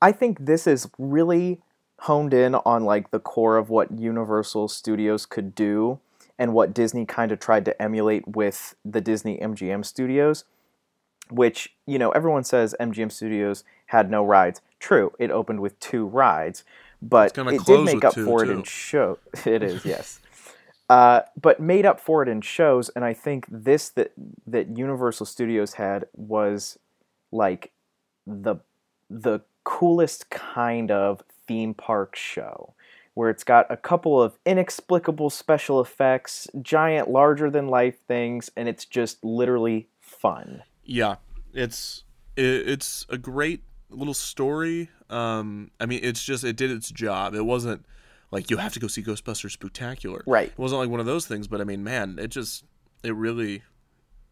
Speaker 9: I think this is really honed in on like the core of what Universal Studios could do and what Disney kind of tried to emulate with the Disney MGM Studios, which, you know, everyone says MGM Studios had no rides. True, it opened with two rides, but it did make up
Speaker 8: two,
Speaker 9: for it
Speaker 8: too.
Speaker 9: in show. It is, yes. Uh, but made up for it in shows, and I think this that that Universal Studios had was like the the coolest kind of theme park show where it's got a couple of inexplicable special effects, giant larger than life things and it's just literally fun.
Speaker 8: Yeah, it's it, it's a great little story. Um, I mean, it's just it did its job. It wasn't like you have to go see Ghostbusters Spooktacular.
Speaker 9: Right.
Speaker 8: It wasn't like one of those things. But I mean, man, it just it really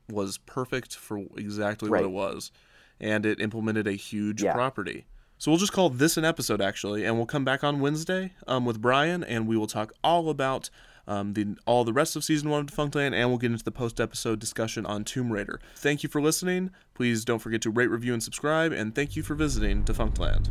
Speaker 8: was perfect for exactly
Speaker 9: Right.
Speaker 8: what it was, and it implemented a huge
Speaker 9: Yeah.
Speaker 8: property. So we'll just call this an episode actually, and we'll come back on Wednesday um, with Brian, and we will talk all about um, the all the rest of season one of Defunctland, and we'll get into the post episode discussion on Tomb Raider. Thank you for listening. Please don't forget to rate, review, and subscribe, and thank you for visiting Defunctland.